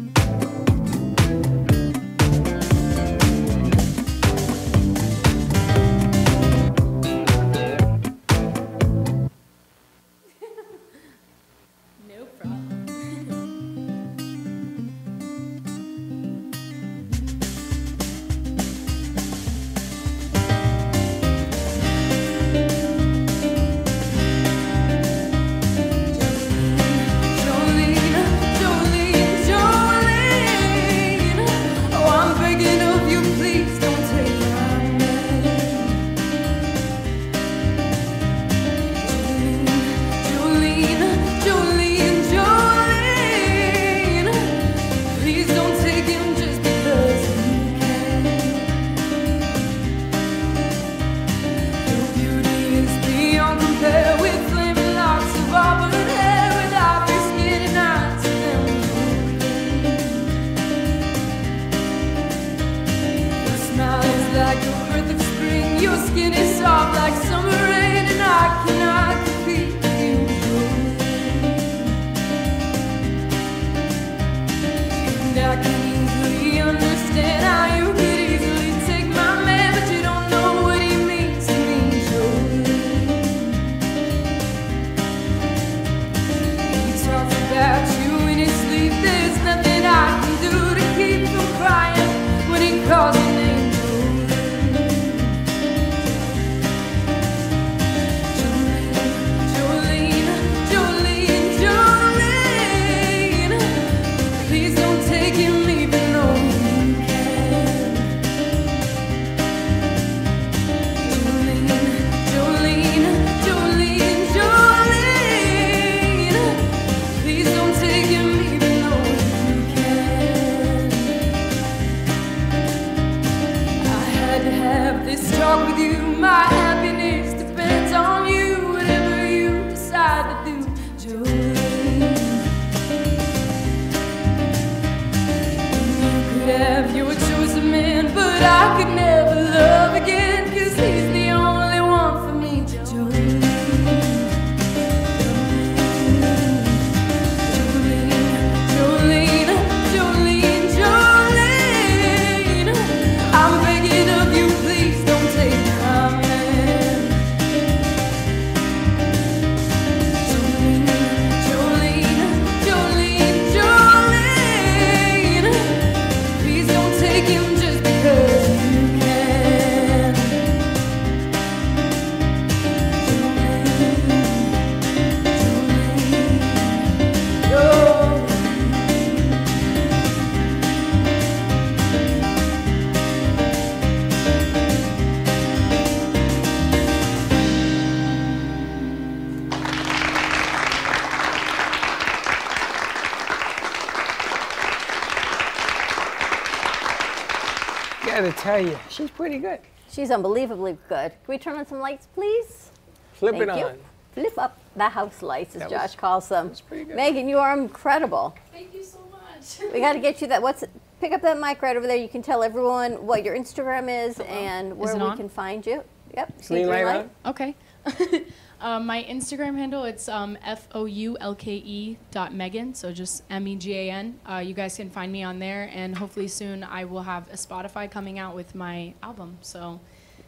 tell you, she's pretty good. She's unbelievably good. Can we turn on some lights, please? Flip Thank it you. on. Flip up the house lights, as that Josh was, calls them. Megan, you are incredible. Thank you so much. we got to get you that. What's pick up that mic right over there. You can tell everyone what your Instagram is Hello. and where is we on? can find you. Yep. Green light, light. Okay. Um, my Instagram handle it's um, f o u l k e dot Megan, so just M E G A N. Uh, you guys can find me on there, and hopefully soon I will have a Spotify coming out with my album. So,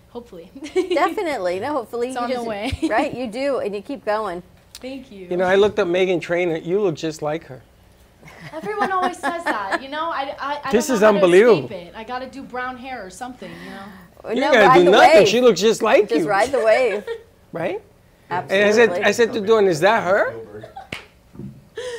hopefully. Definitely. No, hopefully It's you on the way. right, you do, and you keep going. Thank you. You know, I looked up Meghan Trainor. You look just like her. Everyone always says that, you know. I, I, I This don't is know how to unbelievable. it. I got to do brown hair or something, you know. You gotta do nothing. She looks just like Just you. Just ride the wave. right? Absolutely. And I said, I said to Dawn, is that her?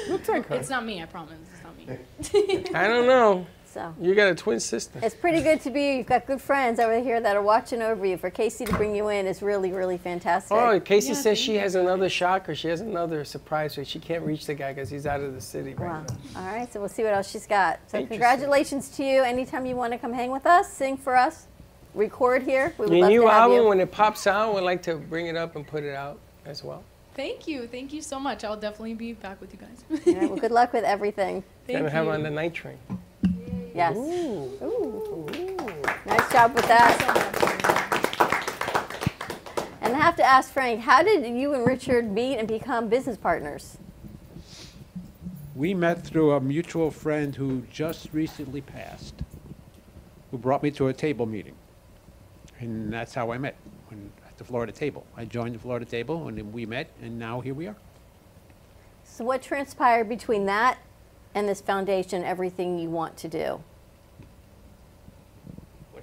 Looks like her. It's not me, I promise. It's not me. I don't know. So. You got a twin sister. It's pretty good to be. You've got good friends over here that are watching over you. For Casey to bring you in is really, really fantastic. Oh, Casey says she has another shocker. She has another surprise for you. She can't reach the guy because he's out of the city right Wow. now. All right, so we'll see what else she's got. So congratulations to you. Anytime you want to come hang with us, sing for us, record here, we would Your love new to have album, you. when it pops out, we'd like to bring it up and put it out as well. Thank you. Thank you so much. I'll definitely be back with you guys. All right, well, good luck with everything. Thank Gonna have on the night train. Yes. Ooh. Nice job with that. And I have to ask Frank, how did you and Richard meet and become business partners? We met through a mutual friend who just recently passed, who brought me to a table meeting. And that's how I met, when, at the Florida table. I joined the Florida table, and then we met, and now here we are. So what transpired between that and this foundation, everything you want to do?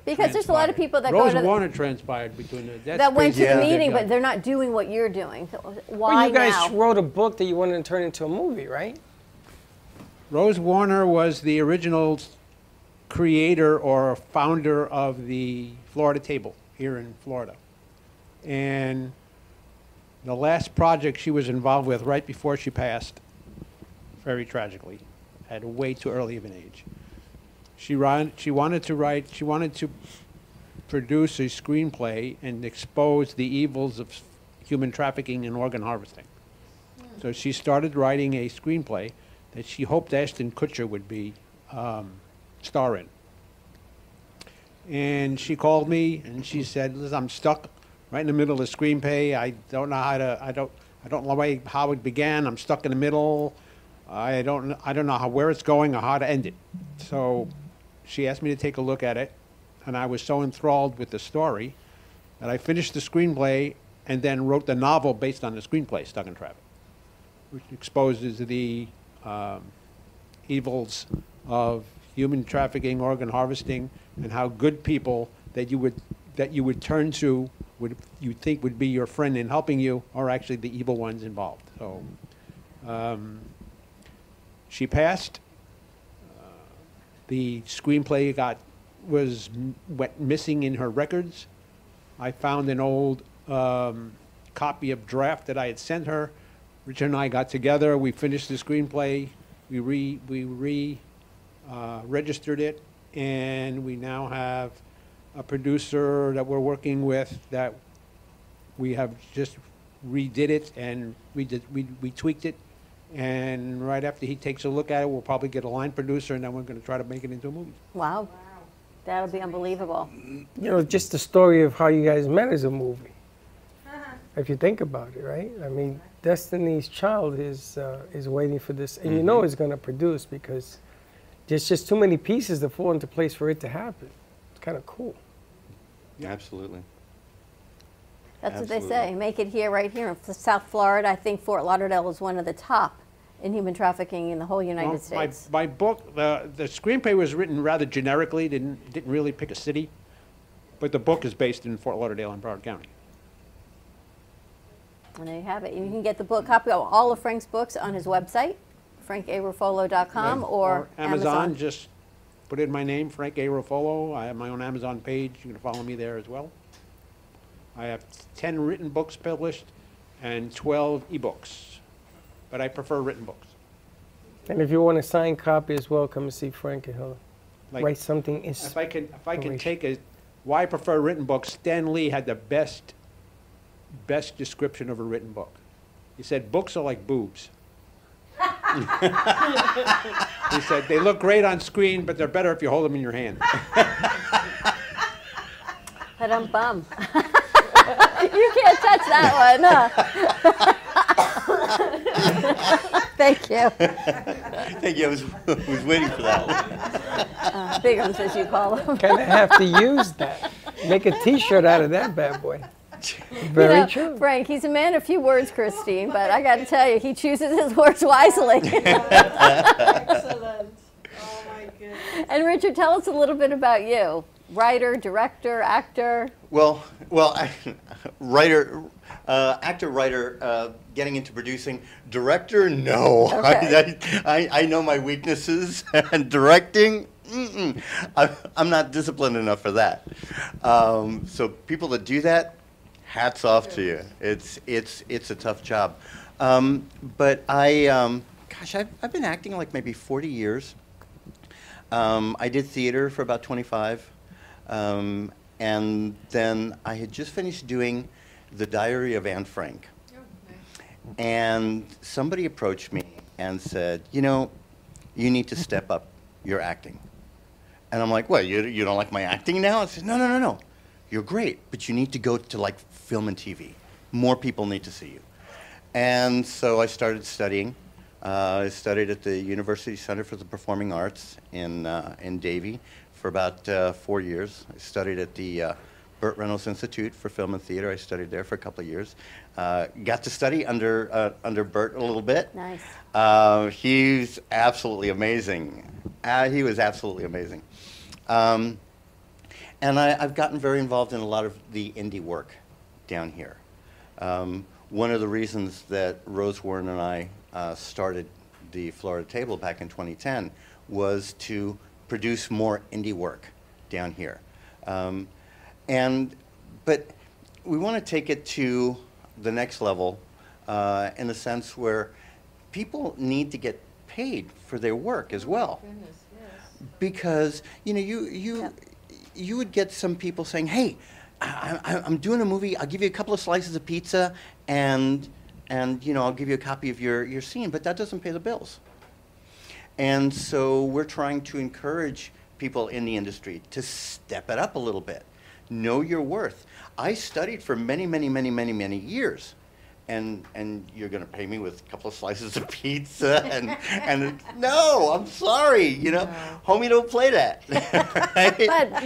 Because there's a lot of people that Rose go to the, Warner transpired between the, that's that went to crazy. the meeting, but they're not doing what you're doing. So Why well, you guys now? wrote a book that you wanted to turn into a movie, right? Rose Warner was the original creator or founder of the Florida Table here in Florida. And the last project she was involved with right before she passed, very tragically, at way too early of an age. She, ran, she wanted to write, she wanted to produce a screenplay and expose the evils of human trafficking and organ harvesting. So she started writing a screenplay that she hoped Ashton Kutcher would be um, star in. And she called me and she said, "Listen, I'm stuck right in the middle of screenplay. I don't know how to. I don't. I don't know how it began. I'm stuck in the middle. I don't. I don't know how, where it's going or how to end it." So she asked me to take a look at it, and I was so enthralled with the story that I finished the screenplay and then wrote the novel based on the screenplay, Stuck in Traffic which exposes the um, evils of human trafficking, organ harvesting, and how good people that you would that you would turn to would you think would be your friend in helping you are actually the evil ones involved. So um, she passed. Uh, the screenplay got was went missing in her records. I found an old um, copy of draft that I had sent her. Richard and I got together. We finished the screenplay. We re we re uh, registered it, and we now have a producer that we're working with that we have just redid it and we did we, we tweaked it. And right after he takes a look at it, we'll probably get a line producer, and then we're going to try to make it into a movie. Wow. That'll be unbelievable. You know, just the story of how you guys met is a movie. If you think about it, right? I mean, Destiny's Child is uh, is waiting for this, and you know it's going to produce because there's just too many pieces to fall into place for it to happen. It's kind of cool. Absolutely. That's what they say. Make it here, right here in South Florida. I think Fort Lauderdale is one of the top in human trafficking in the whole United Well, States. My, my book, the, the screenplay was written rather generically, didn't, didn't really pick a city, but the book is based in Fort Lauderdale and Broward County. And there you have it. You can get the book, copy of all of Frank's books on his website, frankarufolo.com or, Amazon, just put in my name, Frank A. Ruffolo. I have my own Amazon page. You can follow me there as well. I have 10 written books published and 12 ebooks, but I prefer written books. And if you want a signed copy as well, come and see Frank and he'll Like, write something. If I can, if I can take a, why I prefer written books, Stan Lee had the best, best description of a written book. He said, books are like boobs. He said, they look great on screen, but they're better if you hold them in your hand. Ba-dum-bum. you can't touch that one, huh? Thank you. Thank you. I was, was waiting for that one. Uh, Bighams, as you call them. Kind of have to use that. Make a T-shirt out of that bad boy. Very you know, true. Frank, he's a man of few words, Christine, but I got to tell you, he chooses his words wisely. Excellent. Oh my goodness. and Richard, tell us a little bit about you. Writer, director, actor. Well, well, I, writer, uh, actor, writer, uh, getting into producing, director, no. Okay. I, I, I know my weaknesses, and directing, mm-mm. I, I'm not disciplined enough for that. Um, so people that do that, hats off to you. It's it's it's a tough job. Um, but I, um, gosh, I've, I've been acting like maybe 40 years. Um, I did theater for about 25. Um, and then I had just finished doing The Diary of Anne Frank. And somebody approached me and said, You know, you need to step up your acting. And I'm like, What, you, you don't like my acting now? I said, No, no, no, no. You're great, but you need to go to like film and TV. More people need to see you. And so I started studying. Uh, I studied at the University Center for the Performing Arts in, uh, in Davie for about uh, four years. I studied at the uh, Burt Reynolds Institute for Film and Theater. I studied there for a couple of years. Uh, got to study under, uh, under Burt a little bit. Nice. Uh, he's absolutely amazing. Uh, he was absolutely amazing. Um, and I, I've gotten very involved in a lot of the indie work down here. Um, one of the reasons that Rose Warren and I uh, started the Florida Table back in 2010 was to produce more indie work down here. Um, and, but we want to take it to the next level uh, in the sense where people need to get paid for their work as well. Because, you know, you, you, you would get some people saying, hey, I, I'm doing a movie. I'll give you a couple of slices of pizza, and and you know I'll give you a copy of your your scene. But that doesn't pay the bills. And so we're trying to encourage people in the industry to step it up a little bit, know your worth. I studied for many, many, many, many, many years. And, and you're going to pay me with a couple of slices of pizza and, and no, I'm sorry, you know, homie don't play that. But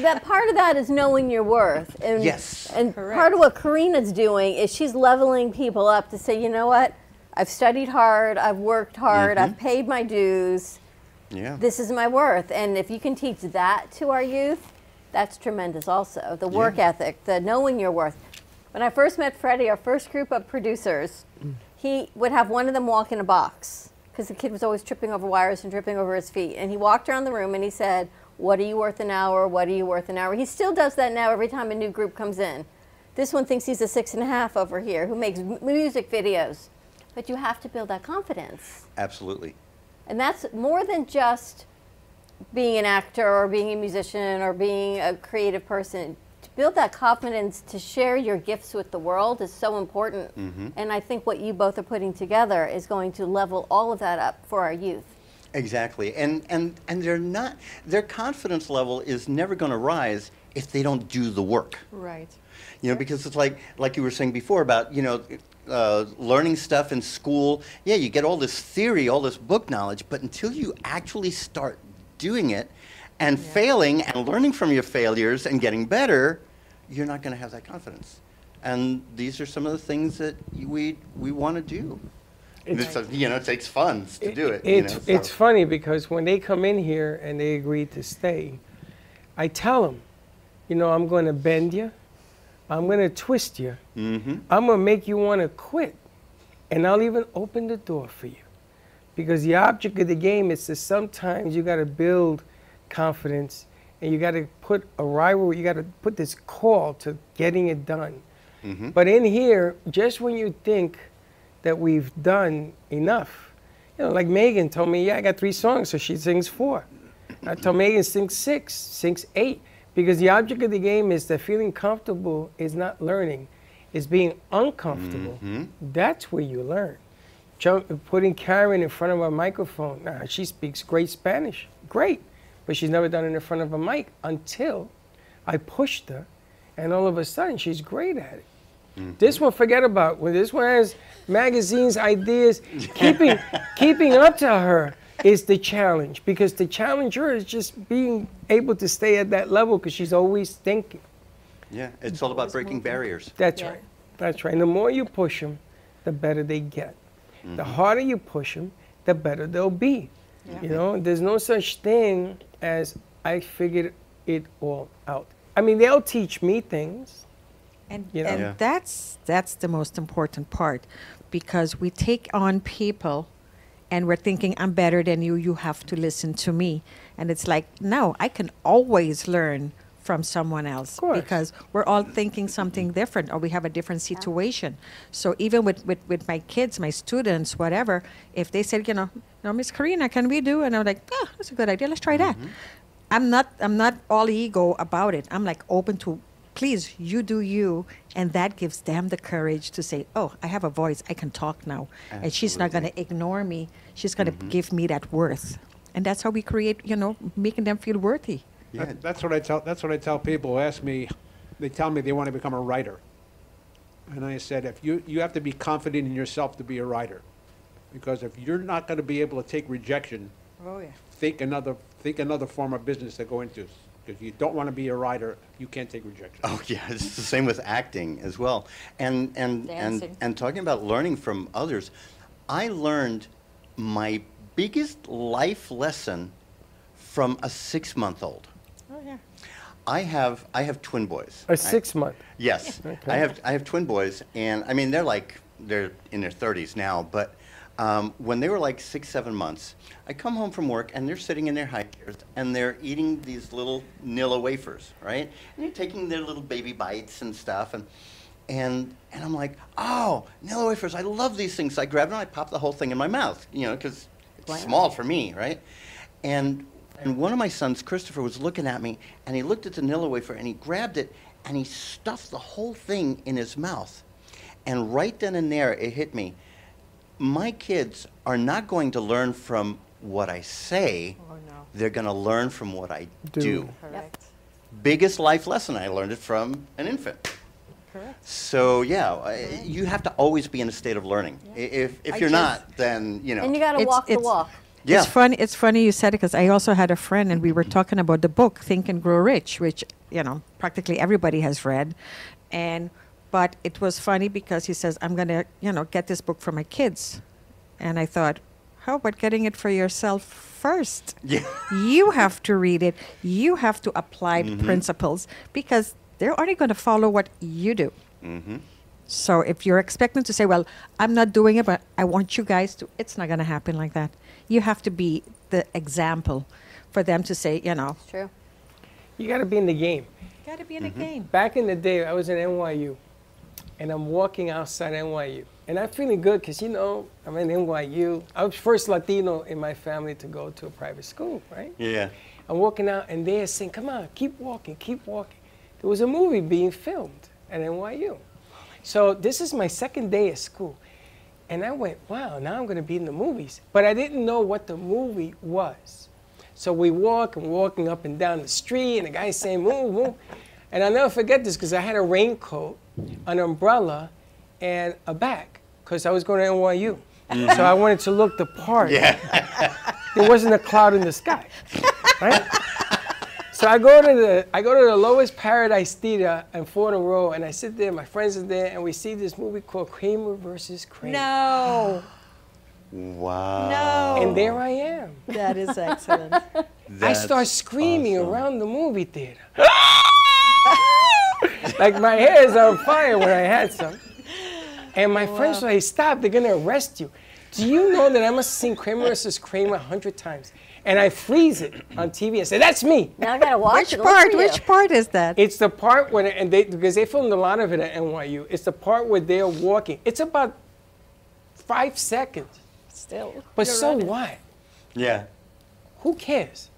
that part of that is knowing your worth. And, Yes. And part of what Karina's doing is she's leveling people up to say, you know what? I've studied hard, I've worked hard, Mhm. I've paid my dues. Yeah. This is my worth. And if you can teach that to our youth, that's tremendous also. The work ethic, the knowing your worth. When I first met Freddie, our first group of producers, he would have one of them walk in a box because the kid was always tripping over wires and tripping over his feet. And he walked around the room and he said, What are you worth an hour? What are you worth an hour? He still does that now every time a new group comes in. This one thinks he's a six and a half over here who makes m- music videos. But you have to build that confidence. Absolutely. And that's more than just being an actor or being a musician or being a creative person. To build that confidence to share your gifts with the world is so important. Mhm. And I think what you both are putting together is going to level all of that up for our youth. Exactly, and and and they're not. Their confidence level is never going to rise if they don't do the work. Right. You know, because it's like like you were saying before about you know. Uh, learning stuff in school, yeah, you get all this theory, all this book knowledge, but until you actually start doing it and failing and learning from your failures and getting better, you're not going to have that confidence. And these are some of the things that we we want to do. It's- It's, you know, it takes funds to do it. you It's, know, it's funny because when they come in here and they agree to stay, I tell them, you know, I'm going to bend you, I'm going to twist you, Mm-hmm. I'm going to make you want to quit, and I'll even open the door for you. Because the object of the game is to sometimes you got to build confidence and you got to put a rival, you got to put this call to getting it done. Mhm. But in here, just when you think that we've done enough, you know, like Megan told me, yeah, I got three songs, so she sings four. I told Megan sing six, sings eight, because the object of the game is that feeling comfortable is not learning, is being uncomfortable. Mhm. That's where you learn. Jump, putting Karen in front of a microphone, nah, she speaks great Spanish, great, but she's never done it in front of a mic until I pushed her, and all of a sudden she's great at it. This one, forget about. When this one has magazines, ideas, keeping keeping up to her is the challenge because the challenger is just being able to stay at that level because she's always thinking. Yeah, it's all about breaking barriers. That's right. That's right. And the more you push them, the better they get. The Mhm. harder you push them, the better they'll be. You know, there's no such thing as I figured it all out. I mean, they'll teach me things. And, You know? and Yeah. that's that's the most important part because we take on people and we're thinking I'm better than you you have to listen to me and it's like no I can always learn from someone else because we're all thinking something different or we have a different situation so even with, with, with my kids my students whatever if they said you know no miss karina can we do and i'm like yeah that's a good idea let's try that I'm not I'm not all ego about it. I'm like open to please you do you and that gives them the courage to say, "Oh, I have a voice. I can talk now." And she's not going to ignore me. She's going to Mhm. give me that worth. And that's how we create, you know, making them feel worthy. That- that's what I tell. That's what I tell people who ask me. They tell me they want to become a writer, and I said, if you you have to be confident in yourself to be a writer, because if you're not going to be able to take rejection, Oh yeah. think another think another form of business to go into. Because you don't want to be a writer, you can't take rejection. Oh yeah, it's the same with acting as well. And and and Dancing. and talking about learning from others, I learned my biggest life lesson from a six-month-old. Oh yeah. I have I have twin boys. A I- six month. Yes, Okay. I have I have twin boys, and I mean they're like they're in their thirties now, but um, when they were like six seven months, I come home from work and they're sitting in their high chairs and they're eating these little Nilla wafers, right? And they're taking their little baby bites and stuff, and and and I'm like, oh, Nilla wafers, I love these things. So I grab them and I pop the whole thing in my mouth, you know, because it's Wow. small for me, right? And and one of my sons, Christopher, was looking at me, and he looked at the Nilla wafer, and he grabbed it, and he stuffed the whole thing in his mouth. And right then and there, it hit me. My kids are not going to learn from what I say. Oh, They're going to learn from what I Do. do. Correct. Biggest life lesson, I learned it from an infant. Correct. So yeah, I- you have to always be in a state of learning. I- If, if I you're just- not, then you know. And you got to walk the it's- Yeah. It's funny. It's funny you said it because I also had a friend, and we were talking about the book Think and Grow Rich, which you know practically everybody has read, and but it was funny because he says I'm gonna you know get this book for my kids, and I thought, how about getting it for yourself first? Yeah. You have to read it. You have to apply Mhm. principles because they're only going to follow what you do. Mm-hmm. So if you're expecting to say, well, I'm not doing it, but I want you guys to, it's not going to happen like that. You have to be the example for them to say, you know. True. You got to be in the game. Got to be in the mm-hmm. game. Back in the day, I was in NYU, and I'm walking outside NYU, and I'm feeling good because you know I'm in NYU. I was first Latino in my family to go to a private school, right? Yeah. I'm walking out, and they're saying, "Come on, keep walking, keep walking." There was a movie being filmed at NYU, so this is my second day at school, and I went, "Wow, now I'm going to be in the movies," but I didn't know what the movie was. So we walk and walking up and down the street, and the guy's saying, "Move, move," and I'll never forget this because I had a raincoat, an umbrella, and a bag because I was going to NYU. Mhm. So I wanted to look the part. Yeah. there wasn't a cloud in the sky, right? So I go to the I go to the Loew's Paradise Theater and four in Fordham Road, and I sit there. My friends are there, and we see this movie called Kramer versus Kramer. No. Wow. No. And there I am. That is excellent. I start screaming around the movie theater. like my hair is on fire when I had some. And my friends were like, stop, they're gonna arrest you. Do you know that I must have seen Kramer versus Kramer a hundred times? And I freeze it on TV and say, that's me. Now I gotta watch Which it. Look part? Which part is that? It's the part when, and they, because they filmed a lot of it at NYU, it's the part where they're walking. It's about five seconds. Still. But so running. what? Yeah. Who cares?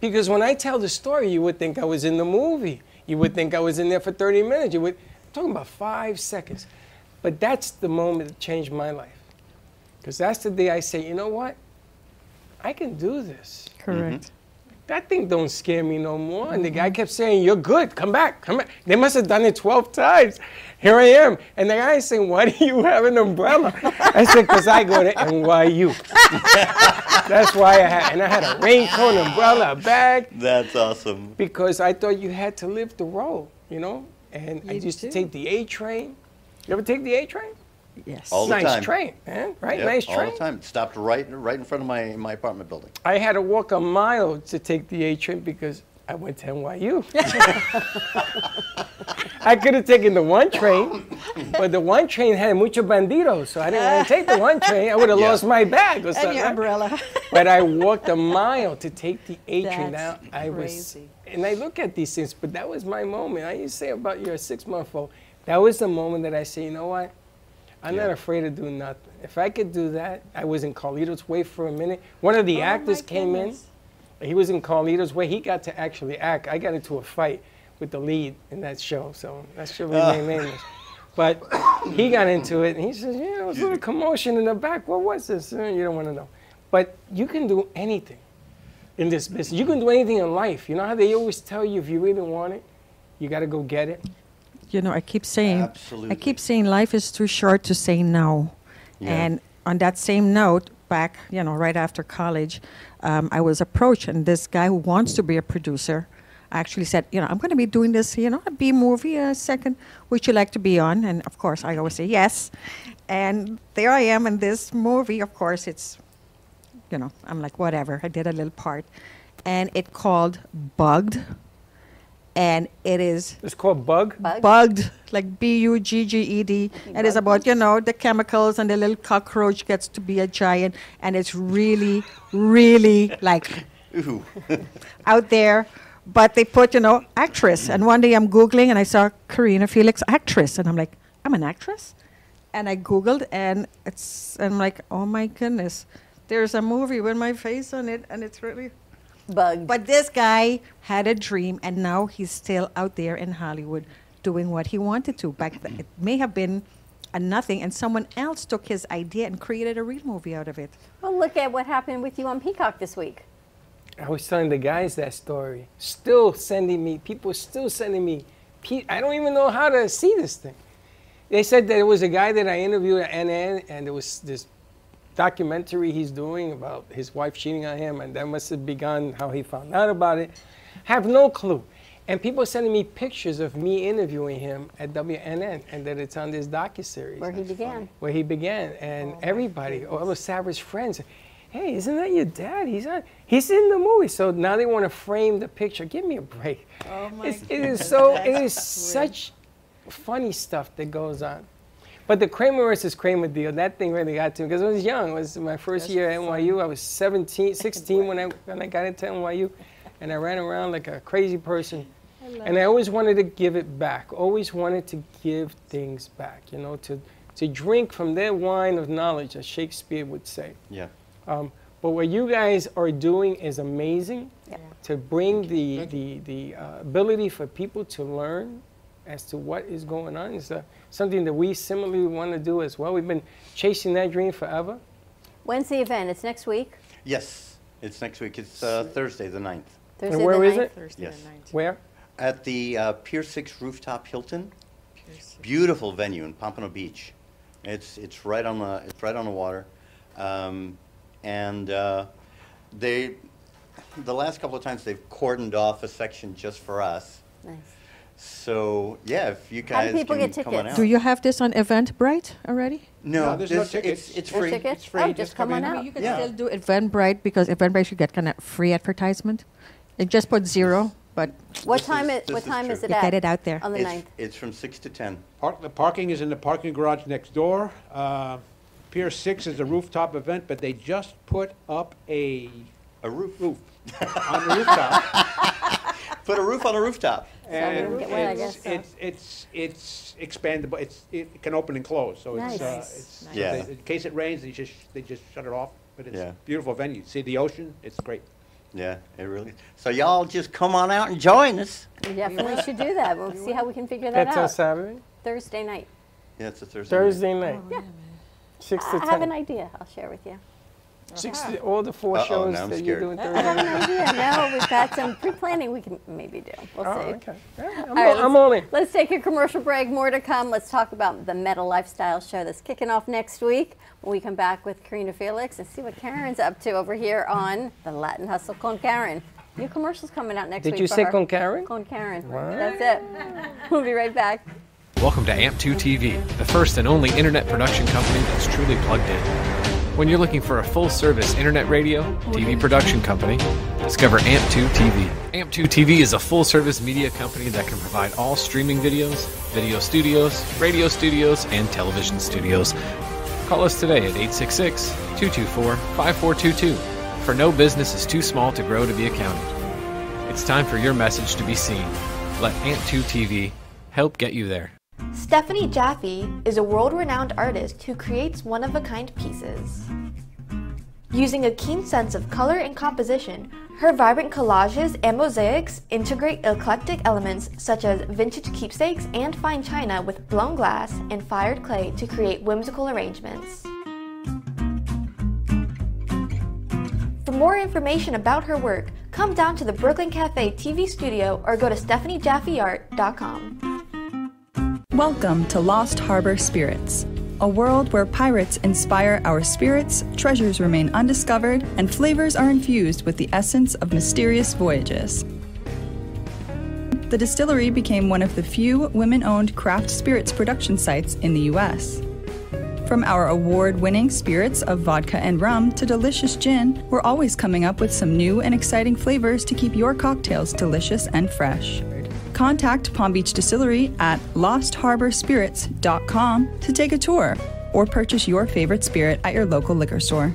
Because when I tell the story, you would think I was in the movie. You would think I was in there for 30 minutes. You would, I'm talking about five seconds. But that's the moment that changed my life. Because that's the day I say, you know what? I can do this. Correct. Mm-hmm. that thing don't scare me no more. And the guy mm-hmm. kept saying, you're good, come back, come back. They must have done it 12 times. Here I am. And the guy is saying, why do you have an umbrella? I said, because I go to NYU. That's why I had, and I had a raincoat, umbrella, a bag. That's awesome. Because I thought you had to live the role, you know? And I You used to take the A train. You ever take the A train? Yes. All the nice time. train, man. Right? Yep, nice train. all the time. Stopped right, right in front of my, my apartment building. I had to walk a mile to take the A train because I went to NYU. I could have taken the one train, but the one train had mucho bandidos, so I didn't want to take the one train. I would have Yeah. lost my bag or And your umbrella. But I walked a mile to take the A train. Now That's I was, crazy. and I look at these things, but that was my moment. I used to say about your six month old. That was the moment that I say, you know what? I'm not afraid to do nothing. If I could do that, I was in Carlito's Way for a minute. One of the Oh, actors my came in. He was in Carlito's Way. He got to actually act. I got into a fight with the lead in that show, so that should remain nameless. But he got into it, and he says, "Yeah, there was a little commotion in the back. What was this? Uh, You don't want to know." But you can do anything in this business. You can do anything in life. You know how they always tell you if you really want it, you got to go get it. You know, I keep saying, I keep saying life is too short to say no. Yeah. And on that same note, back, you know, right after college, um, I was approached, and this guy who wants to be a producer actually said, you know, I'm going to be doing this, you know, a B movie, a second, would you like to be on? And of course, I always say yes. And there I am in this movie. Of course, it's, you know, I'm like, whatever. I did a little part. And it called Bugged. And it is. It's called Bug? Bugged, like B U G G E D. And it's about, you know, the chemicals and the little cockroach gets to be a giant. And it's really, really like Ooh. out there. But they put, you know, actress. And one day I'm Googling and I saw Karina Felix, actress. And I'm like, I'm an actress? And I Googled and it's, and I'm like, oh my goodness. There's a movie with my face on it and it's really. Bugged. But this guy had a dream and now he's still out there in Hollywood doing what he wanted to. Back then, it may have been a nothing and someone else took his idea and created a real movie out of it. Well, look at what happened with you on Peacock this week. I was telling the guys that story. Still sending me, people still sending me. pe- I don't even know how to see this thing. They said that there was a guy that I interviewed at NN, and there was this documentary he's doing about his wife cheating on him, and that must have begun how he found out about it. Have no clue. And people are sending me pictures of me interviewing him at WNN, and that it's on this docu series. Where he began. where he began, and oh, everybody, all of Savage friends, hey, isn't that your dad? He's on, he's in the movie. So now they want to frame the picture. Give me a break. Oh my It's, it is so, it is such funny stuff that goes on. But the Kramer versus Kramer deal, that thing really got to me because I was young. It was my first year at NYU. I was 17, 16 when I when I got into NYU, and I ran around like a crazy person. And I always wanted to give it back. Always wanted to give things back. You know, to to drink from their wine of knowledge, as Shakespeare would say. Yeah. Um, but what you guys are doing is amazing. yeah. To bring the the the uh, ability for people to learn as to what is going on is uh, something that we similarly want to do as well. We've been chasing that dream forever. When's the event? It's next week. Yes, it's next week. It's uh, Thursday, the 9th. Thursday and where the is 9th? it? Thursday Yes. the 9th. Where? At the uh, Pier 6 Rooftop Hilton. Beautiful venue in Pompano Beach. It's, it's, right, on the, it's right on the water. Um, and uh, they, the last couple of times, they've cordoned off a section just for us. Nice. So, yeah, if you How do guys people can get come on tickets? out. Do you have this on Eventbrite already? No, No, there's no this- tickets. It's, it's No free. tickets? It's free. Oh, just come on in. out. I mean, you can Yeah. still do Eventbrite because Eventbrite you get kind of free advertisement. It just put zero, but What This time is- it? this What is time true. is it You at? get it out there. On the It's, 9th. it's from 6 to 10. Park, the parking is in the parking garage next door. Uh, Pier 6 is a rooftop event, but they just put up a A roof. roof on the rooftop. Put a roof on a rooftop. And didn't get one, it's, so. it's, it's, it's expandable, it's, it can open and close, so it's, uh, Nice. it's, so Yeah. they- in case it rains, they just, they just shut it off. But it's Yeah. a beautiful venue. See the ocean, it's great. Yeah, it really. So y'all just come on out and join us. We definitely should do that. We'll see how we can figure that That's on out. Saturday, Thursday night. Yeah, it's a Thursday. night. Thursday night, Yeah. six I to I have an idea. I'll share with you. 60, all the 4 Uh-oh, shows now I'm that you're scared. doing. I have an idea. No, we've got some pre-planning we can maybe do. We'll Oh, see. okay. Yeah, I'm All right, all- I'm let's- all in. Let's take a commercial break. More to come. Let's talk about the Meta Lifestyle Show that's kicking off next week. When we come back with Karina Felix and see what Karen's up to over here on the Latin Hustle con Karen. New commercials coming out next Did week. Did you for say her. con Karen? Con Karen. What? That's it. We'll be right back. Welcome to AMP2 TV, the first and only internet production company that's truly plugged in. When you're looking for a full service internet radio, TV production company, discover AMP2 TV. AMP2 TV is a full service media company that can provide all streaming videos, video studios, radio studios, and television studios. Call us today at 866 224 5422. For no business is too small to grow to be accounted. It's time for your message to be seen. Let AMP2 TV help get you there. Stephanie Jaffe is a world renowned artist who creates one of a kind pieces. Using a keen sense of color and composition, her vibrant collages and mosaics integrate eclectic elements such as vintage keepsakes and fine china with blown glass and fired clay to create whimsical arrangements. For more information about her work, come down to the Brooklyn Cafe TV studio or go to stephaniejaffeart.com. Welcome to Lost Harbor Spirits, a world where pirates inspire our spirits, treasures remain undiscovered, and flavors are infused with the essence of mysterious voyages. The distillery became one of the few women owned craft spirits production sites in the U.S. From our award winning spirits of vodka and rum to delicious gin, we're always coming up with some new and exciting flavors to keep your cocktails delicious and fresh. Contact Palm Beach Distillery at lostharborspirits.com to take a tour or purchase your favorite spirit at your local liquor store.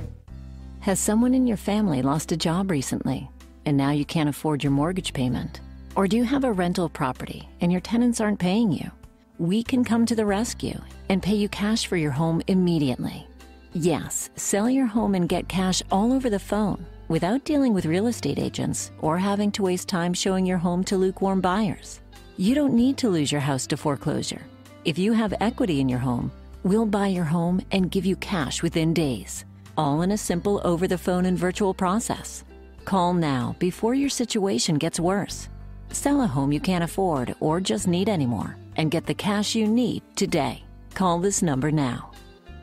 Has someone in your family lost a job recently and now you can't afford your mortgage payment? Or do you have a rental property and your tenants aren't paying you? We can come to the rescue and pay you cash for your home immediately. Yes, sell your home and get cash all over the phone without dealing with real estate agents or having to waste time showing your home to lukewarm buyers. You don't need to lose your house to foreclosure. If you have equity in your home, we'll buy your home and give you cash within days, all in a simple over the phone and virtual process. Call now before your situation gets worse. Sell a home you can't afford or just need anymore and get the cash you need today. Call this number now.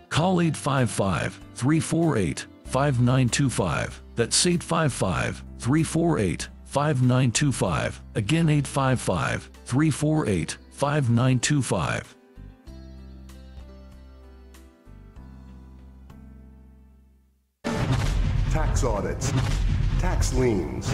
Call 855 348 5925. That's 855 348 5925. Again, 855 348 5925. Tax audits, tax liens,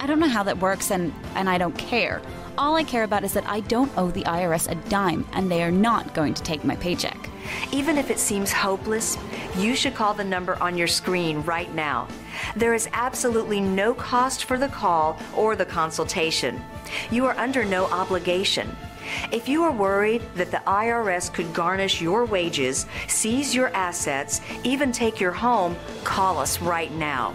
I don't know how that works and and I don't care. All I care about is that I don't owe the IRS a dime and they are not going to take my paycheck. Even if it seems hopeless, you should call the number on your screen right now. There is absolutely no cost for the call or the consultation. You are under no obligation. If you are worried that the IRS could garnish your wages, seize your assets, even take your home, call us right now.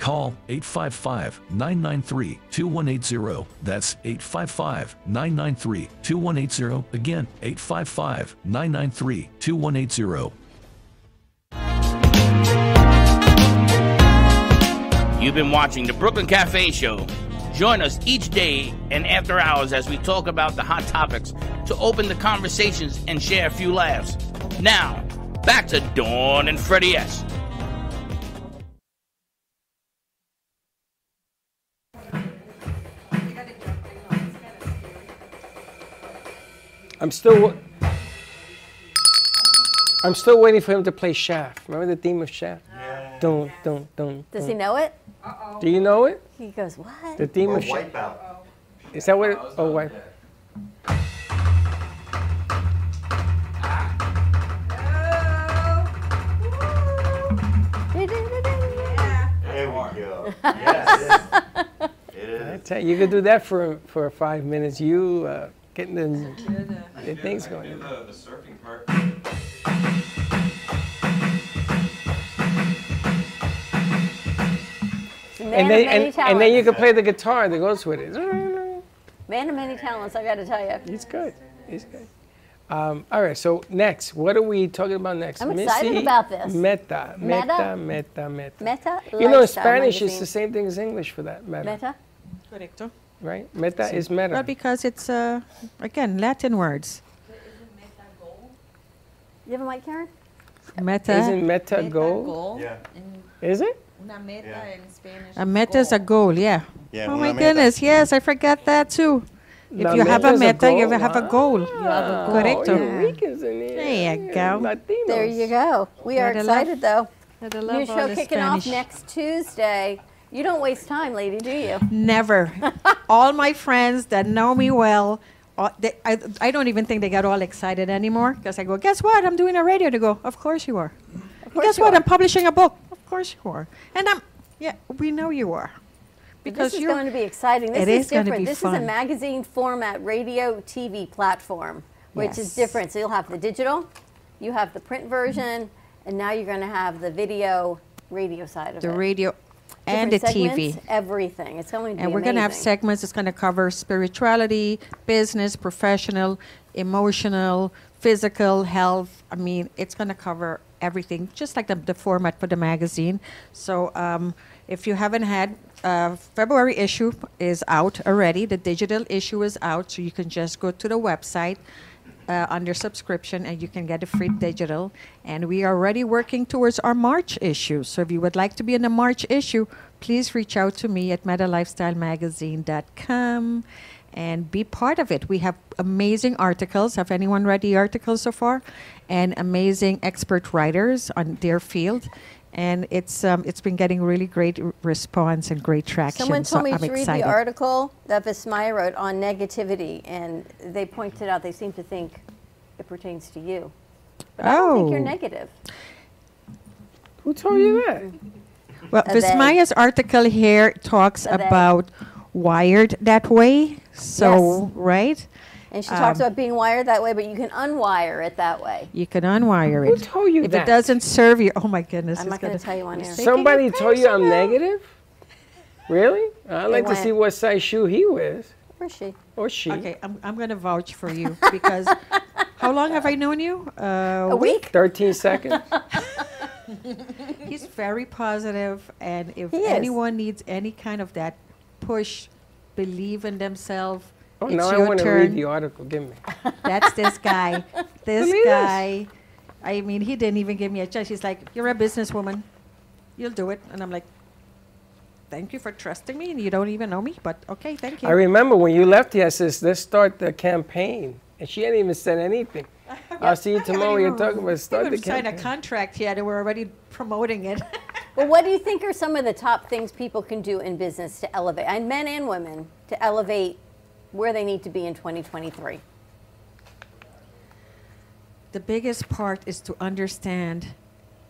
Call 855 993 2180. That's 855 993 2180. Again, 855 993 2180. You've been watching the Brooklyn Cafe Show. Join us each day and after hours as we talk about the hot topics to open the conversations and share a few laughs. Now, back to Dawn and Freddie S. I'm still. I'm still waiting for him to play Shaft. Remember the theme of Shaft? Yeah. Don't, don't, don't. Does he know it? Uh-oh. Do you know it? He goes, what? The theme of Shaft. Is that what? It, oh, wipe. There we go. Yes. it I tell you, you could do that for for five minutes. You uh, getting the, the things going. The, the surfing part. Man And of then, many and, and then you can play the guitar that goes with it. Man of many talents, I got to tell you. He's good. He's good. Um, all right, so next, what are we talking about next? I'm excited Missy about this. Meta, Meta? meta, meta, meta. Meta. You know, in Lifestyle Spanish, it's magazine. the same thing as English for that matter. Meta. Correcto. Right? Meta Sí. is meta. Well, because it's, uh, again, Latin words. You have a mic, Karen? Meta. Isn't meta, goal? goal. Yeah. Is it? Una meta in Spanish. A meta is a goal, yeah. Yeah, oh my meta. goodness, yes, I forgot that too. If La you have a meta a meta, you goal, have a huh? goal. Ah, Correcto. Eureka's in here. There you go. Latinos. There you go. We are excited, though. gotta New show the kicking off next Tuesday. You don't waste time, lady, do you? Never. all my friends that know me well, all, they, I, I don't even think they get all excited anymore because I go, guess what? I'm doing a radio. They go, of course you are. course guess you what? are. I'm publishing a book. Of course you are. And I'm, yeah, we know you are. Because this is going to be exciting. This It is is different. be this is a magazine format radio TV platform, which is different. So you'll have the digital, you have the print version, and now you're going to have the video radio side of the it. The radio and the Different TV. Everything. It's going to be And we're going to have segments that's going to cover spirituality, business, professional, emotional, physical, health. I mean, it's going to cover everything, just like the, the format for the magazine. So um, if you haven't had, uh, February issue is out already. The digital issue is out, so you can just go to the website uh, under subscription and you can get a free digital. And we are already working towards our March issue. So if you would like to be in the March issue, please reach out to me at metalifestylemagazine.com and be part of it. We have amazing articles. Have anyone read the articles so far? And amazing expert writers on their field. And it's um, it's been getting really great r- response and great traction. Someone so told me I'm to read excited. the article that Vismaya wrote on negativity, and they pointed out they seem to think it pertains to you. But I don't think you're Oh. negative. Who told you that? Well, Uh, they- article here talks they. about wired that way. So, right? And she talks Um, about being wired that way, but you can unwire it that way. You can unwire Who it. told you if that? it doesn't serve you, oh my goodness. I'm not going gonna- tell you on it's air. Somebody told you I'm negative? Really? I'd like to see what size shoe he wears. Or she? Or she. Okay, I'm, I'm going to vouch for you because how long have I known you? Uh, A week? 13 seconds. He's very positive, and if He is. anyone needs any kind of that push, believe in themselves. Oh, it's now I want to turn. read the article. Give me. That's this guy. This Believe guy I mean, he didn't even give me a chance. He's like, "You're a businesswoman, you'll do it," and I'm like, "Thank you for trusting me, and you don't even know me, but okay, thank you." I remember when you left here, I says, let's start the campaign. And she hadn't even said anything. I'll see you tomorrow. You're talking about start the We signed a contract yet, and we're already promoting it. Well, what do you think are some of the top things people can do in business to elevate, and men and women, to elevate where they need to be in 2023? the biggest part is to understand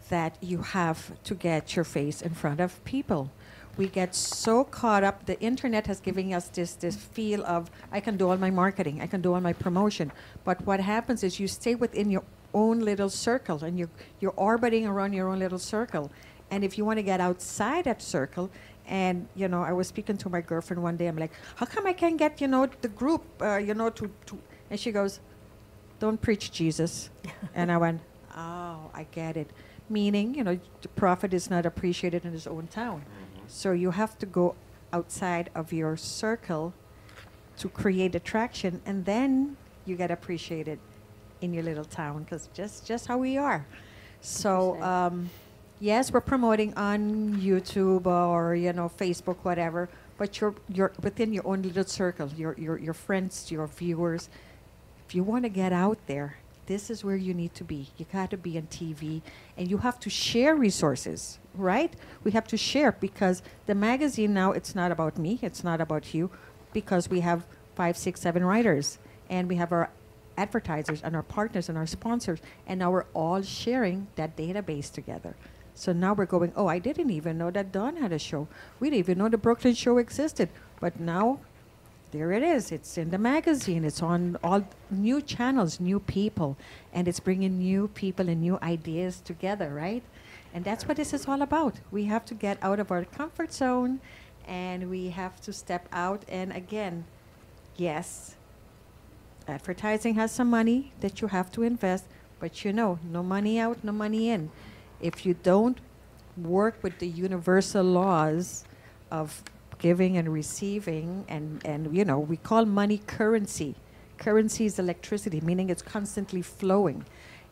that you have to get your face in front of people. We get so caught up. The internet has given us this this feel of I can do all my marketing, I can do all my promotion. But what happens is you stay within your own little circle and you're you're orbiting around your own little circle. And if you want to get outside that circle, and you know, I was speaking to my girlfriend one day. I'm like, how come I can't get you know the group, uh, you know, to to? And she goes, don't preach Jesus. and I went, oh, I get it. Meaning, you know, the prophet is not appreciated in his own town. So you have to go outside of your circle to create attraction, and then you get appreciated in your little town because just just how we are. So um, yes, we're promoting on YouTube or you know Facebook, whatever. But you're you're within your own little circle, your your your friends, your viewers. If you want to get out there, this is where you need to be. You got to be on TV, and you have to share resources, right? We have to share because the magazine now it's not about me, it's not about you, because we have five, six, seven writers, and we have our advertisers and our partners and our sponsors, and now we're all sharing that database together. So now we're going, oh, I didn't even know that Dawn had a show. We didn't even know the Brooklyn show existed. But now, there it is. It's in the magazine. It's on all new channels, new people. And it's bringing new people and new ideas together, right? And that's what this is all about. We have to get out of our comfort zone and we have to step out. And again, yes, advertising has some money that you have to invest, but you know, no money out, no money in. If you don't work with the universal laws of giving and receiving, and, and you know, we call money currency. Currency is electricity, meaning it's constantly flowing.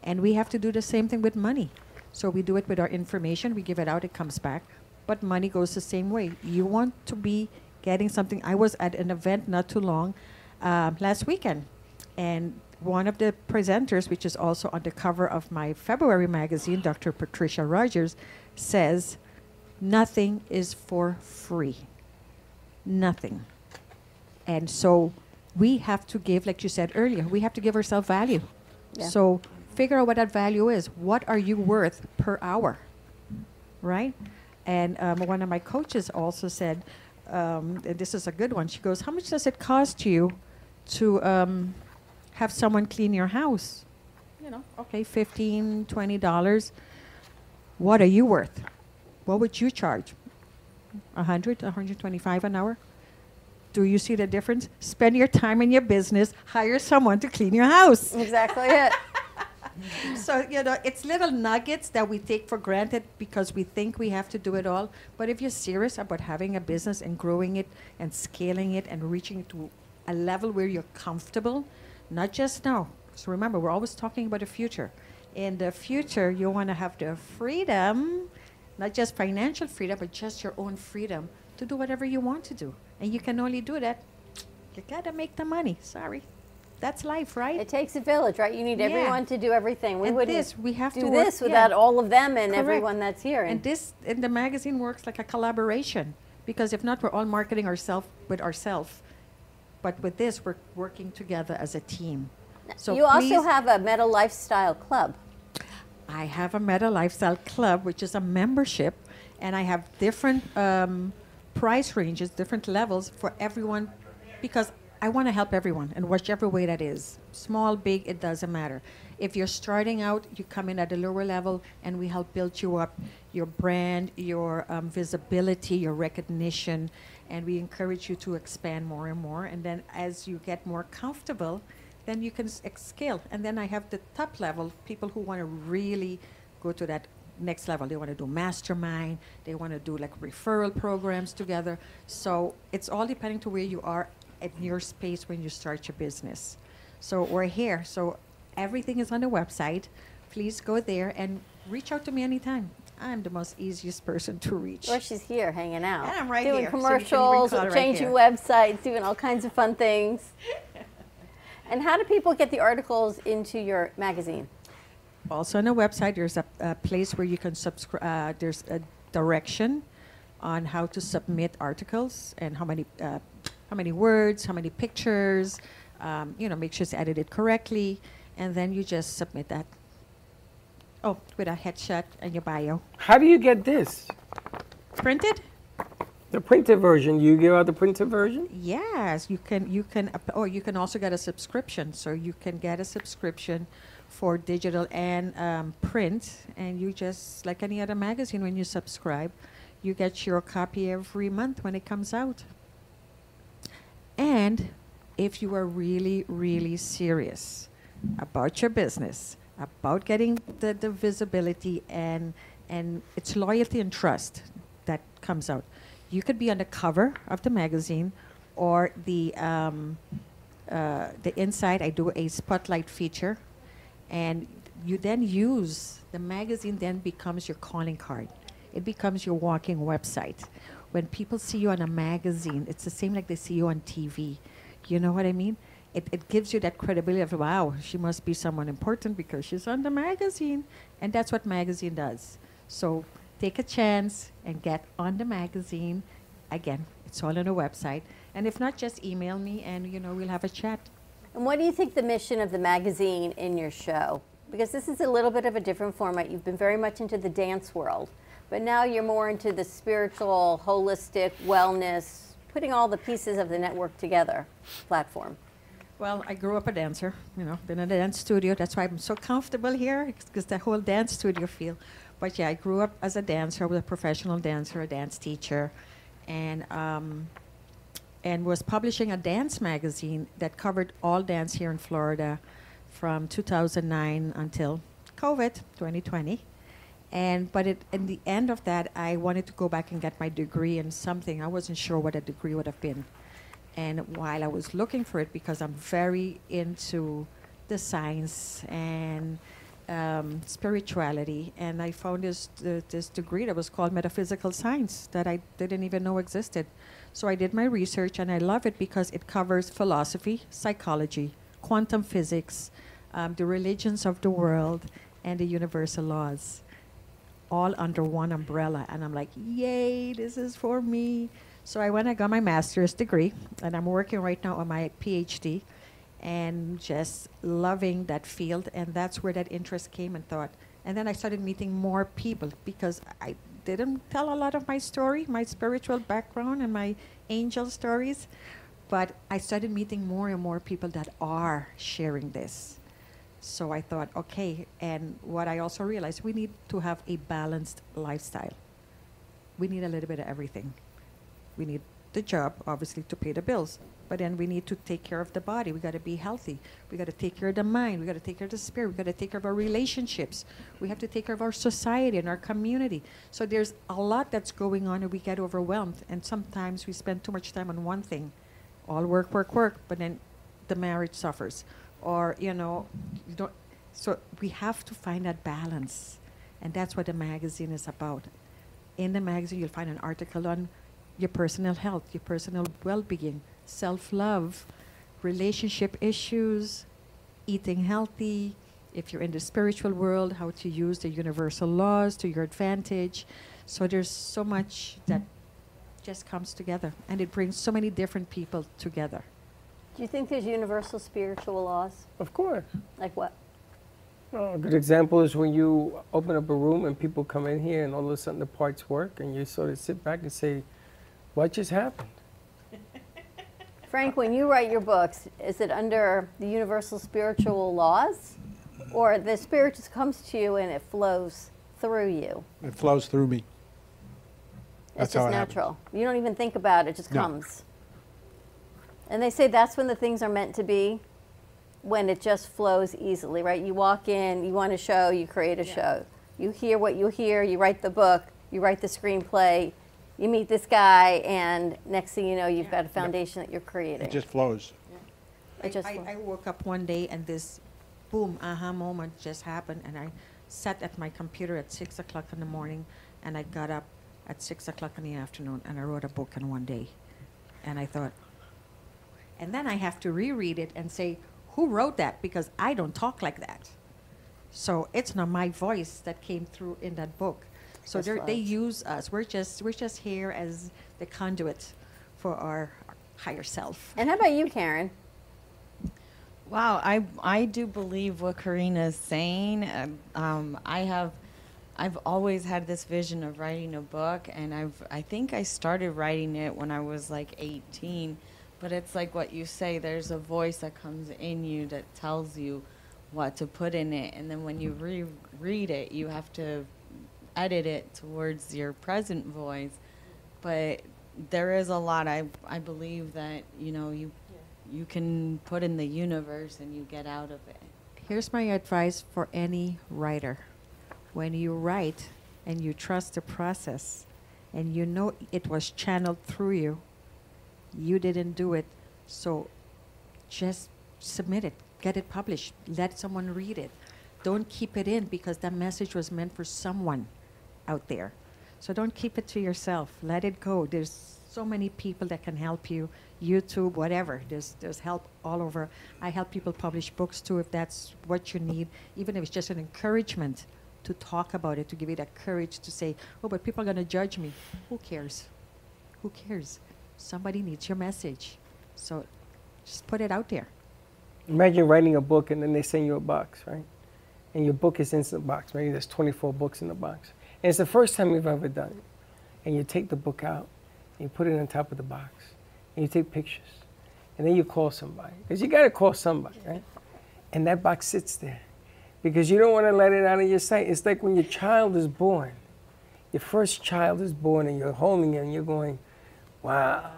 And we have to do the same thing with money. So we do it with our information, we give it out, it comes back. But money goes the same way. You want to be getting something. I was at an event not too long um, last weekend, and one of the presenters, which is also on the cover of my February magazine, Dr. Patricia Rogers, says, Nothing is for free. Nothing. And so we have to give, like you said earlier, we have to give ourselves value. Yeah. So figure out what that value is. What are you worth per hour? Right? And um, one of my coaches also said, um, and this is a good one. She goes, How much does it cost you to um, have someone clean your house? You know, okay, $15, $20. What are you worth? What would you charge? 100, 125 an hour? Do you see the difference? Spend your time in your business, hire someone to clean your house. Exactly it. so, you know, it's little nuggets that we take for granted because we think we have to do it all. But if you're serious about having a business and growing it and scaling it and reaching it to a level where you're comfortable, not just now. So remember, we're always talking about the future. In the future, you want to have the freedom, not just financial freedom, but just your own freedom to do whatever you want to do. And you can only do that. You gotta make the money. Sorry. That's life, right? It takes a village, right? You need everyone to do everything. We and wouldn't this, we have do to work- this yeah. without all of them and Correct. everyone that's here. And this, and the magazine works like a collaboration because if not, we're all marketing ourselves with ourselves. But with this, we're working together as a team. So you also have a Meta Lifestyle Club. I have a Meta Lifestyle Club, which is a membership, and I have different um, price ranges, different levels for everyone, because I want to help everyone, and whichever way that is, small, big, it doesn't matter. If you're starting out, you come in at a lower level, and we help build you up, your brand, your um, visibility, your recognition, and we encourage you to expand more and more. And then as you get more comfortable, then you can scale. And then I have the top level people who want to really go to that next level. They want to do mastermind. They want to do like referral programs together. So it's all depending to where you are at your space when you start your business. So we're here. So everything is on the website. please go there and reach out to me anytime. I'm the most easiest person to reach. Or she's here hanging out. And I'm right doing here, so even commercials, call her right changing websites, doing all kinds of fun things. and how do people get the articles into your magazine? Also on the website, there's a, a place where you can subscribe. Uh, there's a direction on how to submit articles and how many uh, how many words, how many pictures. Um, you know, make sure it's edited correctly, and then you just submit that. Oh, with a headshot and your bio. How do you get this? Printed? The printed version. You give out the printed version? Yes, you can. You can. Or you can also get a subscription. So you can get a subscription for digital and um, print, and you just like any other magazine. When you subscribe, you get your copy every month when it comes out. And if you are really, really serious about your business, about getting the, the visibility and and it's loyalty and trust that comes out. You could be on the cover of the magazine or the um, uh, the inside. I do a spotlight feature, and you then use the magazine. Then becomes your calling card. It becomes your walking website. When people see you on a magazine, it's the same like they see you on TV. You know what I mean? It, it gives you that credibility of wow, she must be someone important because she's on the magazine, and that's what magazine does. So take a chance and get on the magazine. Again, it's all on the website. And if not, just email me and you know we'll have a chat. And what do you think the mission of the magazine in your show? Because this is a little bit of a different format. You've been very much into the dance world, but now you're more into the spiritual, holistic wellness, putting all the pieces of the network together platform. Well, I grew up a dancer, you know, been in a dance studio. That's why I'm so comfortable here, because the whole dance studio feel. But yeah, I grew up as a dancer. Was a professional dancer, a dance teacher, and um, and was publishing a dance magazine that covered all dance here in Florida from 2009 until COVID 2020. And but it, in the end of that, I wanted to go back and get my degree in something. I wasn't sure what a degree would have been. And while I was looking for it, because I'm very into the science and um, spirituality, and I found this th- this degree that was called metaphysical science that I didn't even know existed. So I did my research, and I love it because it covers philosophy, psychology, quantum physics, um, the religions of the world, and the universal laws, all under one umbrella. And I'm like, yay, this is for me. So I went, and got my master's degree, and I'm working right now on my PhD, and just loving that field. And that's where that interest came and thought. And then I started meeting more people because I didn't tell a lot of my story, my spiritual background, and my angel stories. But I started meeting more and more people that are sharing this. So I thought, okay, and what I also realized, we need to have a balanced lifestyle. We need a little bit of everything. We need the job, obviously, to pay the bills. But then we need to take care of the body. We got to be healthy. We got to take care of the mind. We got to take care of the spirit. We got to take care of our relationships. We have to take care of our society and our community. So there's a lot that's going on, and we get overwhelmed. And sometimes we spend too much time on one thing, all work, work, work. But then the marriage suffers, or you know, you don't. So we have to find that balance, and that's what the magazine is about. In the magazine, you'll find an article on your personal health, your personal well-being, self-love, relationship issues, eating healthy. If you're in the spiritual world, how to use the universal laws to your advantage. So there's so much that just comes together, and it brings so many different people together. Do you think there's universal spiritual laws? Of course. Like what? Oh, a good example is when you open up a room and people come in here and all of a sudden the parts work and you sort of sit back and say, what just happened? Frank, when you write your books, is it under the universal spiritual laws? Or the spirit just comes to you and it flows through you? It flows through me. It's That's how just it happens. natural. You don't even think about it, it just No. comes. And they say that's when the things are meant to be, when it just flows easily, right? You walk in, you want a show, you create a show. You hear what you hear, you write the book, you write the screenplay, you meet this guy, and next thing you know, you've got a foundation that you're creating. It just flows. It just I, I woke up one day and this boom, aha moment just happened. And I sat at my computer at six o'clock in the morning and I got up at six o'clock in the afternoon and I wrote a book in one day. And I thought, and then I have to reread it and say, who wrote that? Because I don't talk like that. So it's not my voice that came through in that book. So they're- they use us. We're just we're just here as the conduit for our higher self. And how about you, Karen? Wow, I I do believe what Karina is saying. Um, Um, I have, I've always had this vision of writing a book, and I've I think I started writing it when I was like 18. But it's like what you say. There's a voice that comes in you that tells you what to put in it, and then when you reread it, you have to edit it towards your present voice. But there is a lot. I I believe that you know you you can put in the universe and you get out of it. Here's my advice for any writer. When you write and you trust the process and you know it was channeled through you, you didn't do it, so just submit it, get it published, let someone read it. Don't keep it in because that message was meant for someone out there. So don't keep it to yourself. Let it go. There's so many people that can help you. YouTube, whatever. There's there's help all over. I help people publish books too if that's what you need. Even if it's just an encouragement to talk about it, to give you that courage to say, "Oh, but people are going to judge me." Who cares? Who cares? Somebody needs your message. So just put it out there. Imagine writing a book and then they send you a box, right? And your book is in the box. Maybe there's 24 books in the box. And it's the first time you've ever done it. And you take the book out, and you put it on top of the box, and you take pictures. And then you call somebody. Because you got to call somebody, right? And that box sits there. Because you don't want to let it out of your sight. It's like when your child is born. Your first child is born, and you're holding it, and you're going, wow,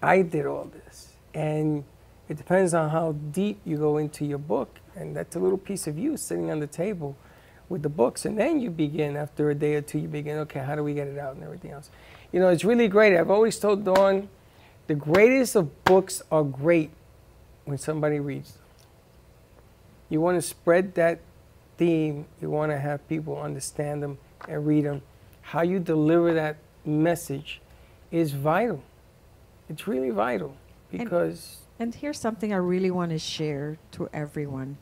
I did all this. And it depends on how deep you go into your book. And that's a little piece of you sitting on the table with the books. And then you begin, after a day or two, you begin, okay, how do we get it out and everything else. You know, it's really great. I've always told Dawn, the greatest of books are great when somebody reads them. You want to spread that theme, you want to have people understand them and read them. How you deliver that message is vital. It's really vital because. And here's something I really want to share to everyone.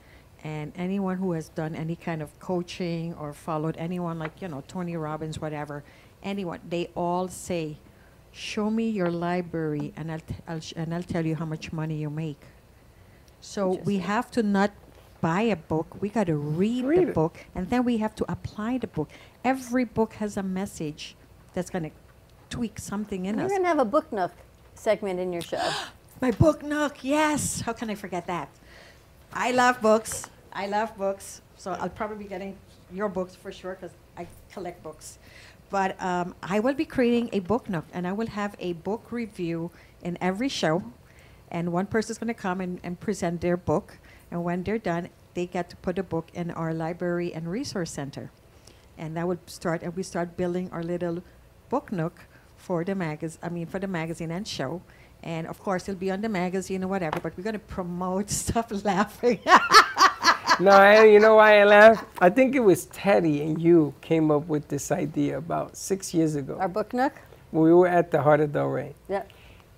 And anyone who has done any kind of coaching or followed anyone like, you know, Tony Robbins, whatever, anyone, they all say, show me your library and I'll, t- I'll sh- and I'll tell you how much money you make. So we have to not buy a book, we got to read, Read the it. book, and then we have to apply the book. Every book has a message that's going to tweak something in us. You're going to have a book nook segment in your show. My book nook, yes. How can I forget that? I love books. I love books. So I'll probably be getting your books for sure because I collect books. But um, I will be creating a book nook and I will have a book review in every show. And one person is going to come and, and present their book. And when they're done, they get to put a book in our library and resource center. And that would start, and we start building our little book nook for the magazine, I mean, for the magazine and show. And of course, it'll be on the magazine or whatever, but we're going to promote stuff laughing. no, I, you know why I laugh? I think it was Teddy and you came up with this idea about six years ago. Our book nook? We were at the Heart of Del Rey. Yep.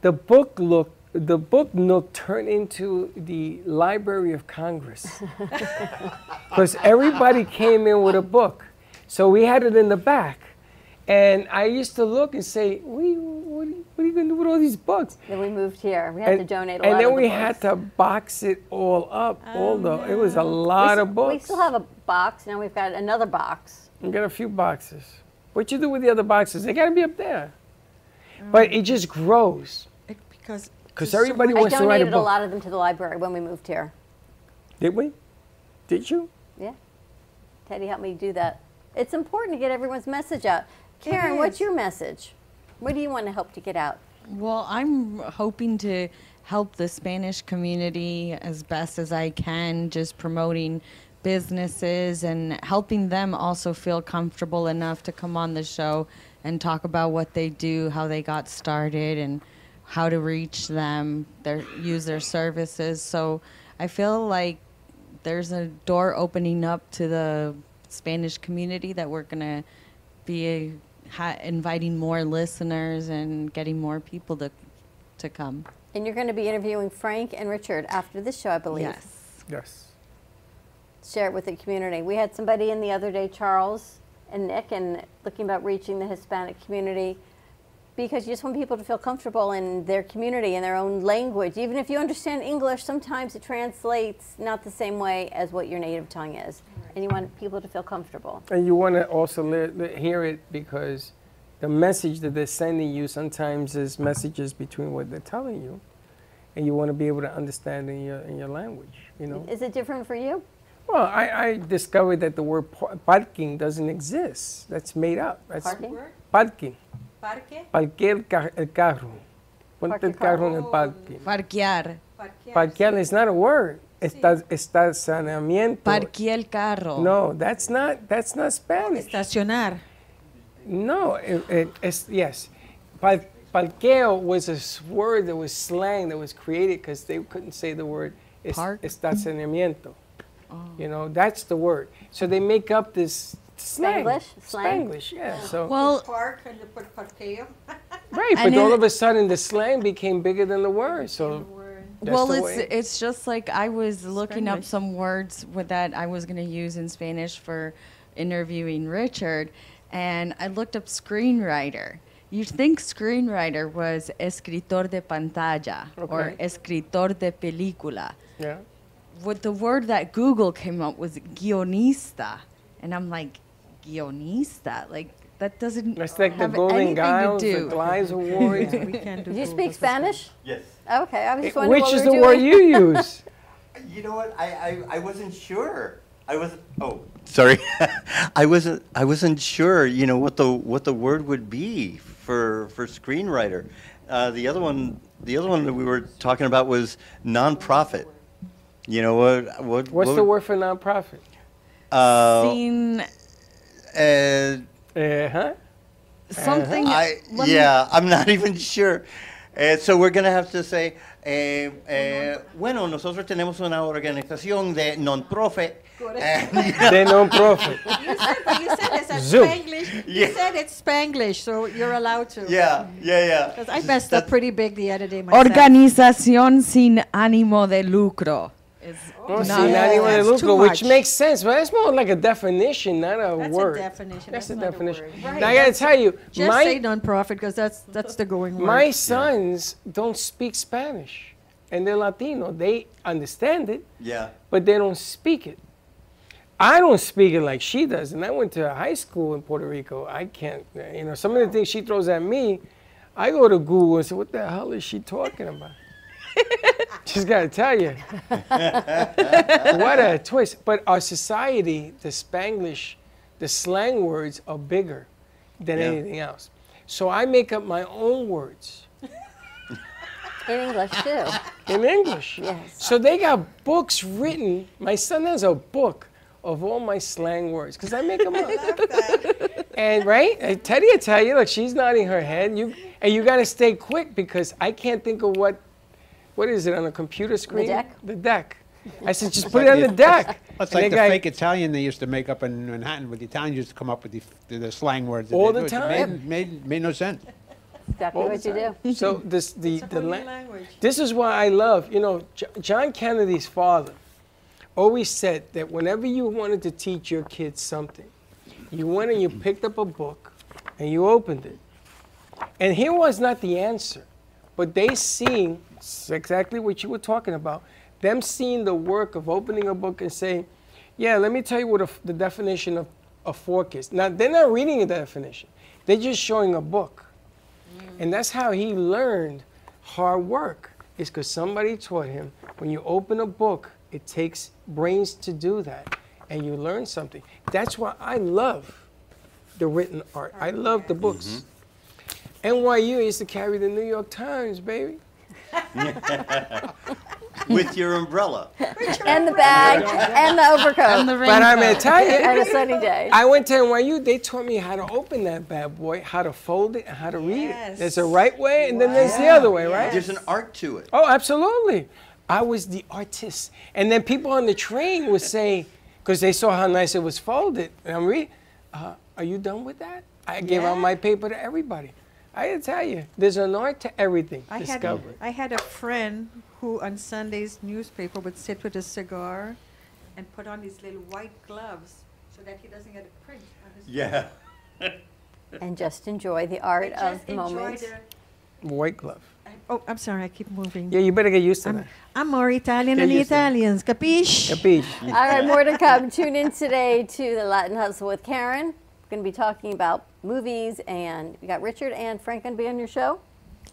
The book look, the book nook turned into the Library of Congress because everybody came in with a book, so we had it in the back. And I used to look and say, what are you, what are you, what are you going to do with all these books? Then we moved here. We had to donate a and lot And then we books. had to box it all up. Oh, all the it was a lot we, of s- books. We still have a box. Now we've got another box. We got a few boxes. What you do with the other boxes? They got to be up there. Mm. But it just grows because because everybody wants to write a book. I donated a, lot of them to the library when we moved here. Did we? Did you? Yeah. Teddy helped me do that. It's important to get everyone's message out. Karen, what's your message? What do you want to help to get out? Well, I'm hoping to help the Spanish community as best as I can, just promoting businesses and helping them also feel comfortable enough to come on the show and talk about what they do, how they got started, and how to reach them, their use their services. So I feel like there's a door opening up to the Spanish community that we're gonna be ha- inviting more listeners and getting more people to to come. And you're going to be interviewing Frank and Richard after this show, I believe. Yes. Yes. Share it with the community. We had somebody in the other day, Charles and Nick, and looking about reaching the Hispanic community because you just want people to feel comfortable in their community in their own language. Even if you understand English, sometimes it translates not the same way as what your native tongue is. And you want people to feel comfortable. And you want to also li- li- hear it because the message that they're sending you sometimes is messages between what they're telling you, and you want to be able to understand in your in your language. You know. Is it different for you? Well, I, I discovered that the word par- parking doesn't exist. That's made up. That's Parking? Parking. Parque? Parquear el, el carro. Ponte el carro en el parque. Parquear. Parquear is not a word. Está, estacionamiento. Parquear el carro. No, that's not that's not Spanish. Estacionar. No, it, it, it's yes. Par, parqueo was a word that was slang that was created because they couldn't say the word es- Park? estacionamiento. Oh. You know, that's the word. So they make up this slang. Spanglish? Slang? Spanglish, yeah. So Well, Park and you put parqueo. right, but all of a sudden the slang became bigger than the word. So that's well, it's way. it's just like I was looking up some words with that I was going to use in Spanish for interviewing Richard, and I looked up screenwriter. You'd think screenwriter was escritor de pantalla or escritor de película. yeah. What the word that Google came up was guionista, and I'm like, guionista, like that doesn't. That's like the have Golden anything to Giles, the do. Glies Award. we can't do Do you speak Spanish? Yes. Okay, I was just wondering Which what is we the were word you use? You know what? I, I, I wasn't sure. I was oh sorry. I wasn't I wasn't sure. You know what the what the word would be for for screenwriter. Uh, the other one the other one that we were talking about was nonprofit. You know what what What's what the word for nonprofit? Uh, Scene uh, Uh-huh. something. I, let me- yeah, I'm not even sure. Eh, so we're going to have to say, eh, eh, bueno, nosotros tenemos una organización de non-profit. and, you know, De non-profit. You said, but you said it's a Zoom. Spanglish. Yeah. You said it's Spanglish, so you're allowed to. yeah, yeah, yeah. Because I messed up pretty big the other day myself. Organización sin ánimo de lucro. Is Oh, not- see, not even a that's lucro, too which makes sense, but that's more like a definition, not a That's word. a definition. That's, That's, a definition. A word. Now I gotta tell you, Just my say non-profit because that's that's the going word. my sons don't speak Spanish, and they're Latino. They understand it, Yeah. but they don't speak it. I don't speak it like she does, and I went to high school in Puerto Rico. I can't, you know, some of the things she throws at me, I go to Google and say, "What the hell is she talking about?" Just gotta tell you, what a twist. But our society, the Spanglish, the slang words are bigger than Yeah. anything else. So I make up my own words In English too. in English. Yes. So they got books written. My son has a book of all my slang words because I make them up. and right, Teddy, I tell you, look, she's nodding her head. You and you got to stay quick because I can't think of what, what is it on a computer screen? The deck? The deck. I said, just put it on the deck. That's And like the the guy- fake Italian they used to make up in Manhattan. With the Italians used to come up with the, the, the slang words. All the. It time. Made, made, made no sense. Exactly what you do. So this the the la- language. this is why I love you know John Kennedy's father always said that whenever you wanted to teach your kids something, you went and you picked up a book and you opened it, and here was not the answer, but they seeing s- exactly what you were talking about. Them seeing the work of opening a book and saying, "Yeah, let me tell you what a the definition of a fork is." Now they're not reading the definition; they're just showing a book. Mm. And that's how he learned hard work, is because somebody taught him when you open a book, it takes brains to do that, and you learn something. That's why I love the written art. I love the books. NYU used to carry the New York Times, baby. With your umbrella. And the bag, and the overcoat. And the But I'm gonna tell you, And a sunny day. I went to NYU. They taught me how to open that bad boy, how to fold it, and how to read it. There's a right way, and then there's the other way, right? There's an art to it. Oh, absolutely. I was the artist. And then people on the train would say, because they saw how nice it was folded, and I'm reading, uh, are you done with that? I gave out my paper to everybody. I gotta tell you, there's an art to everything. I had, Discover. I had a friend who on Sunday's newspaper would sit with a cigar and put on these little white gloves so that he doesn't get a print on his Yeah. And just enjoy the art And of the moment. White glove. Oh, I'm sorry, I keep moving. Yeah, you better get used to that. I'm more Italian Get than the used to it. Italians, capiche? Capiche. All right, more to come. Tune in today to the Latin Hustle with Karen. We're going to be talking about movies, and we got Richard and Frank going to be on your show.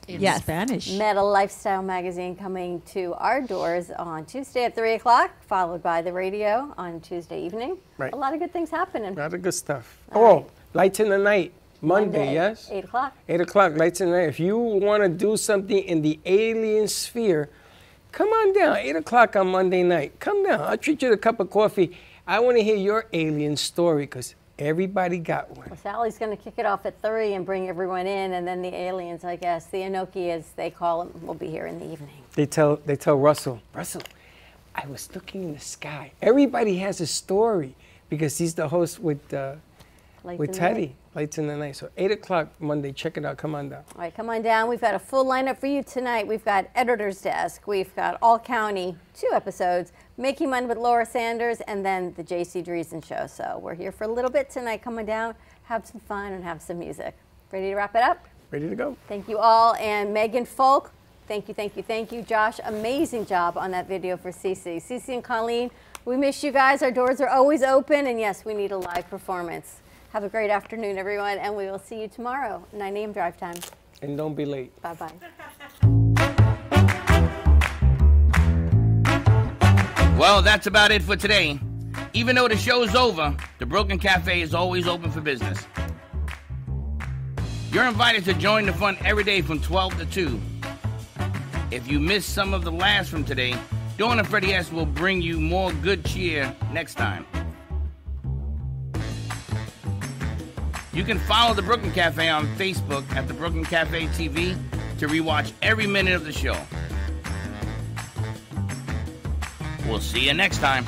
In Yes. Spanish. Meta Lifestyle Magazine coming to our doors on Tuesday at 3 o'clock, followed by the radio on Tuesday evening. Right. A lot of good things happening. A lot of good stuff. oh, Lights in the Night, Monday, Monday, yes? 8 o'clock. 8 o'clock, Lights in the Night. If you want to do something in the alien sphere, come on down. 8 o'clock on Monday night. Come down. I'll treat you to a cup of coffee. I want to hear your alien story because everybody got one. Well, Sally's going to kick it off at 3 and bring everyone in, and then the aliens, I guess, the Enoki, as they call them, will be here in the evening. They tell, they tell Russell, Russell, I was looking in the sky. Everybody has a story because he's the host with, uh, Lights with Teddy, Lights in the Night. So 8 o'clock Monday, check it out. Come on down. All right, come on down. We've got a full lineup for you tonight. We've got Editor's Desk. We've got All County, two episodes, Making Money with Laura Sanders, and then the JC Dreesen Show. So we're here for a little bit tonight. Come on down, have some fun, and have some music. Ready to wrap it up? Ready to go. Thank you all. And Megan Folk, thank you, thank you, thank you. Josh, amazing job on that video for Cece. Cece and Colleen, we miss you guys. Our doors are always open. And yes, we need a live performance. Have a great afternoon, everyone. And we will see you tomorrow, 9 a.m. drive time. And don't be late. Bye bye. Well, that's about it for today. Even though the show's over, the Brooklyn Cafe is always open for business. You're invited to join the fun every day from 12 to 2. If you missed some of the laughs from today, Dawn and Freddie S will bring you more good cheer next time. You can follow the Brooklyn Cafe on Facebook at the Brooklyn Cafe TV to rewatch every minute of the show. We'll see you next time.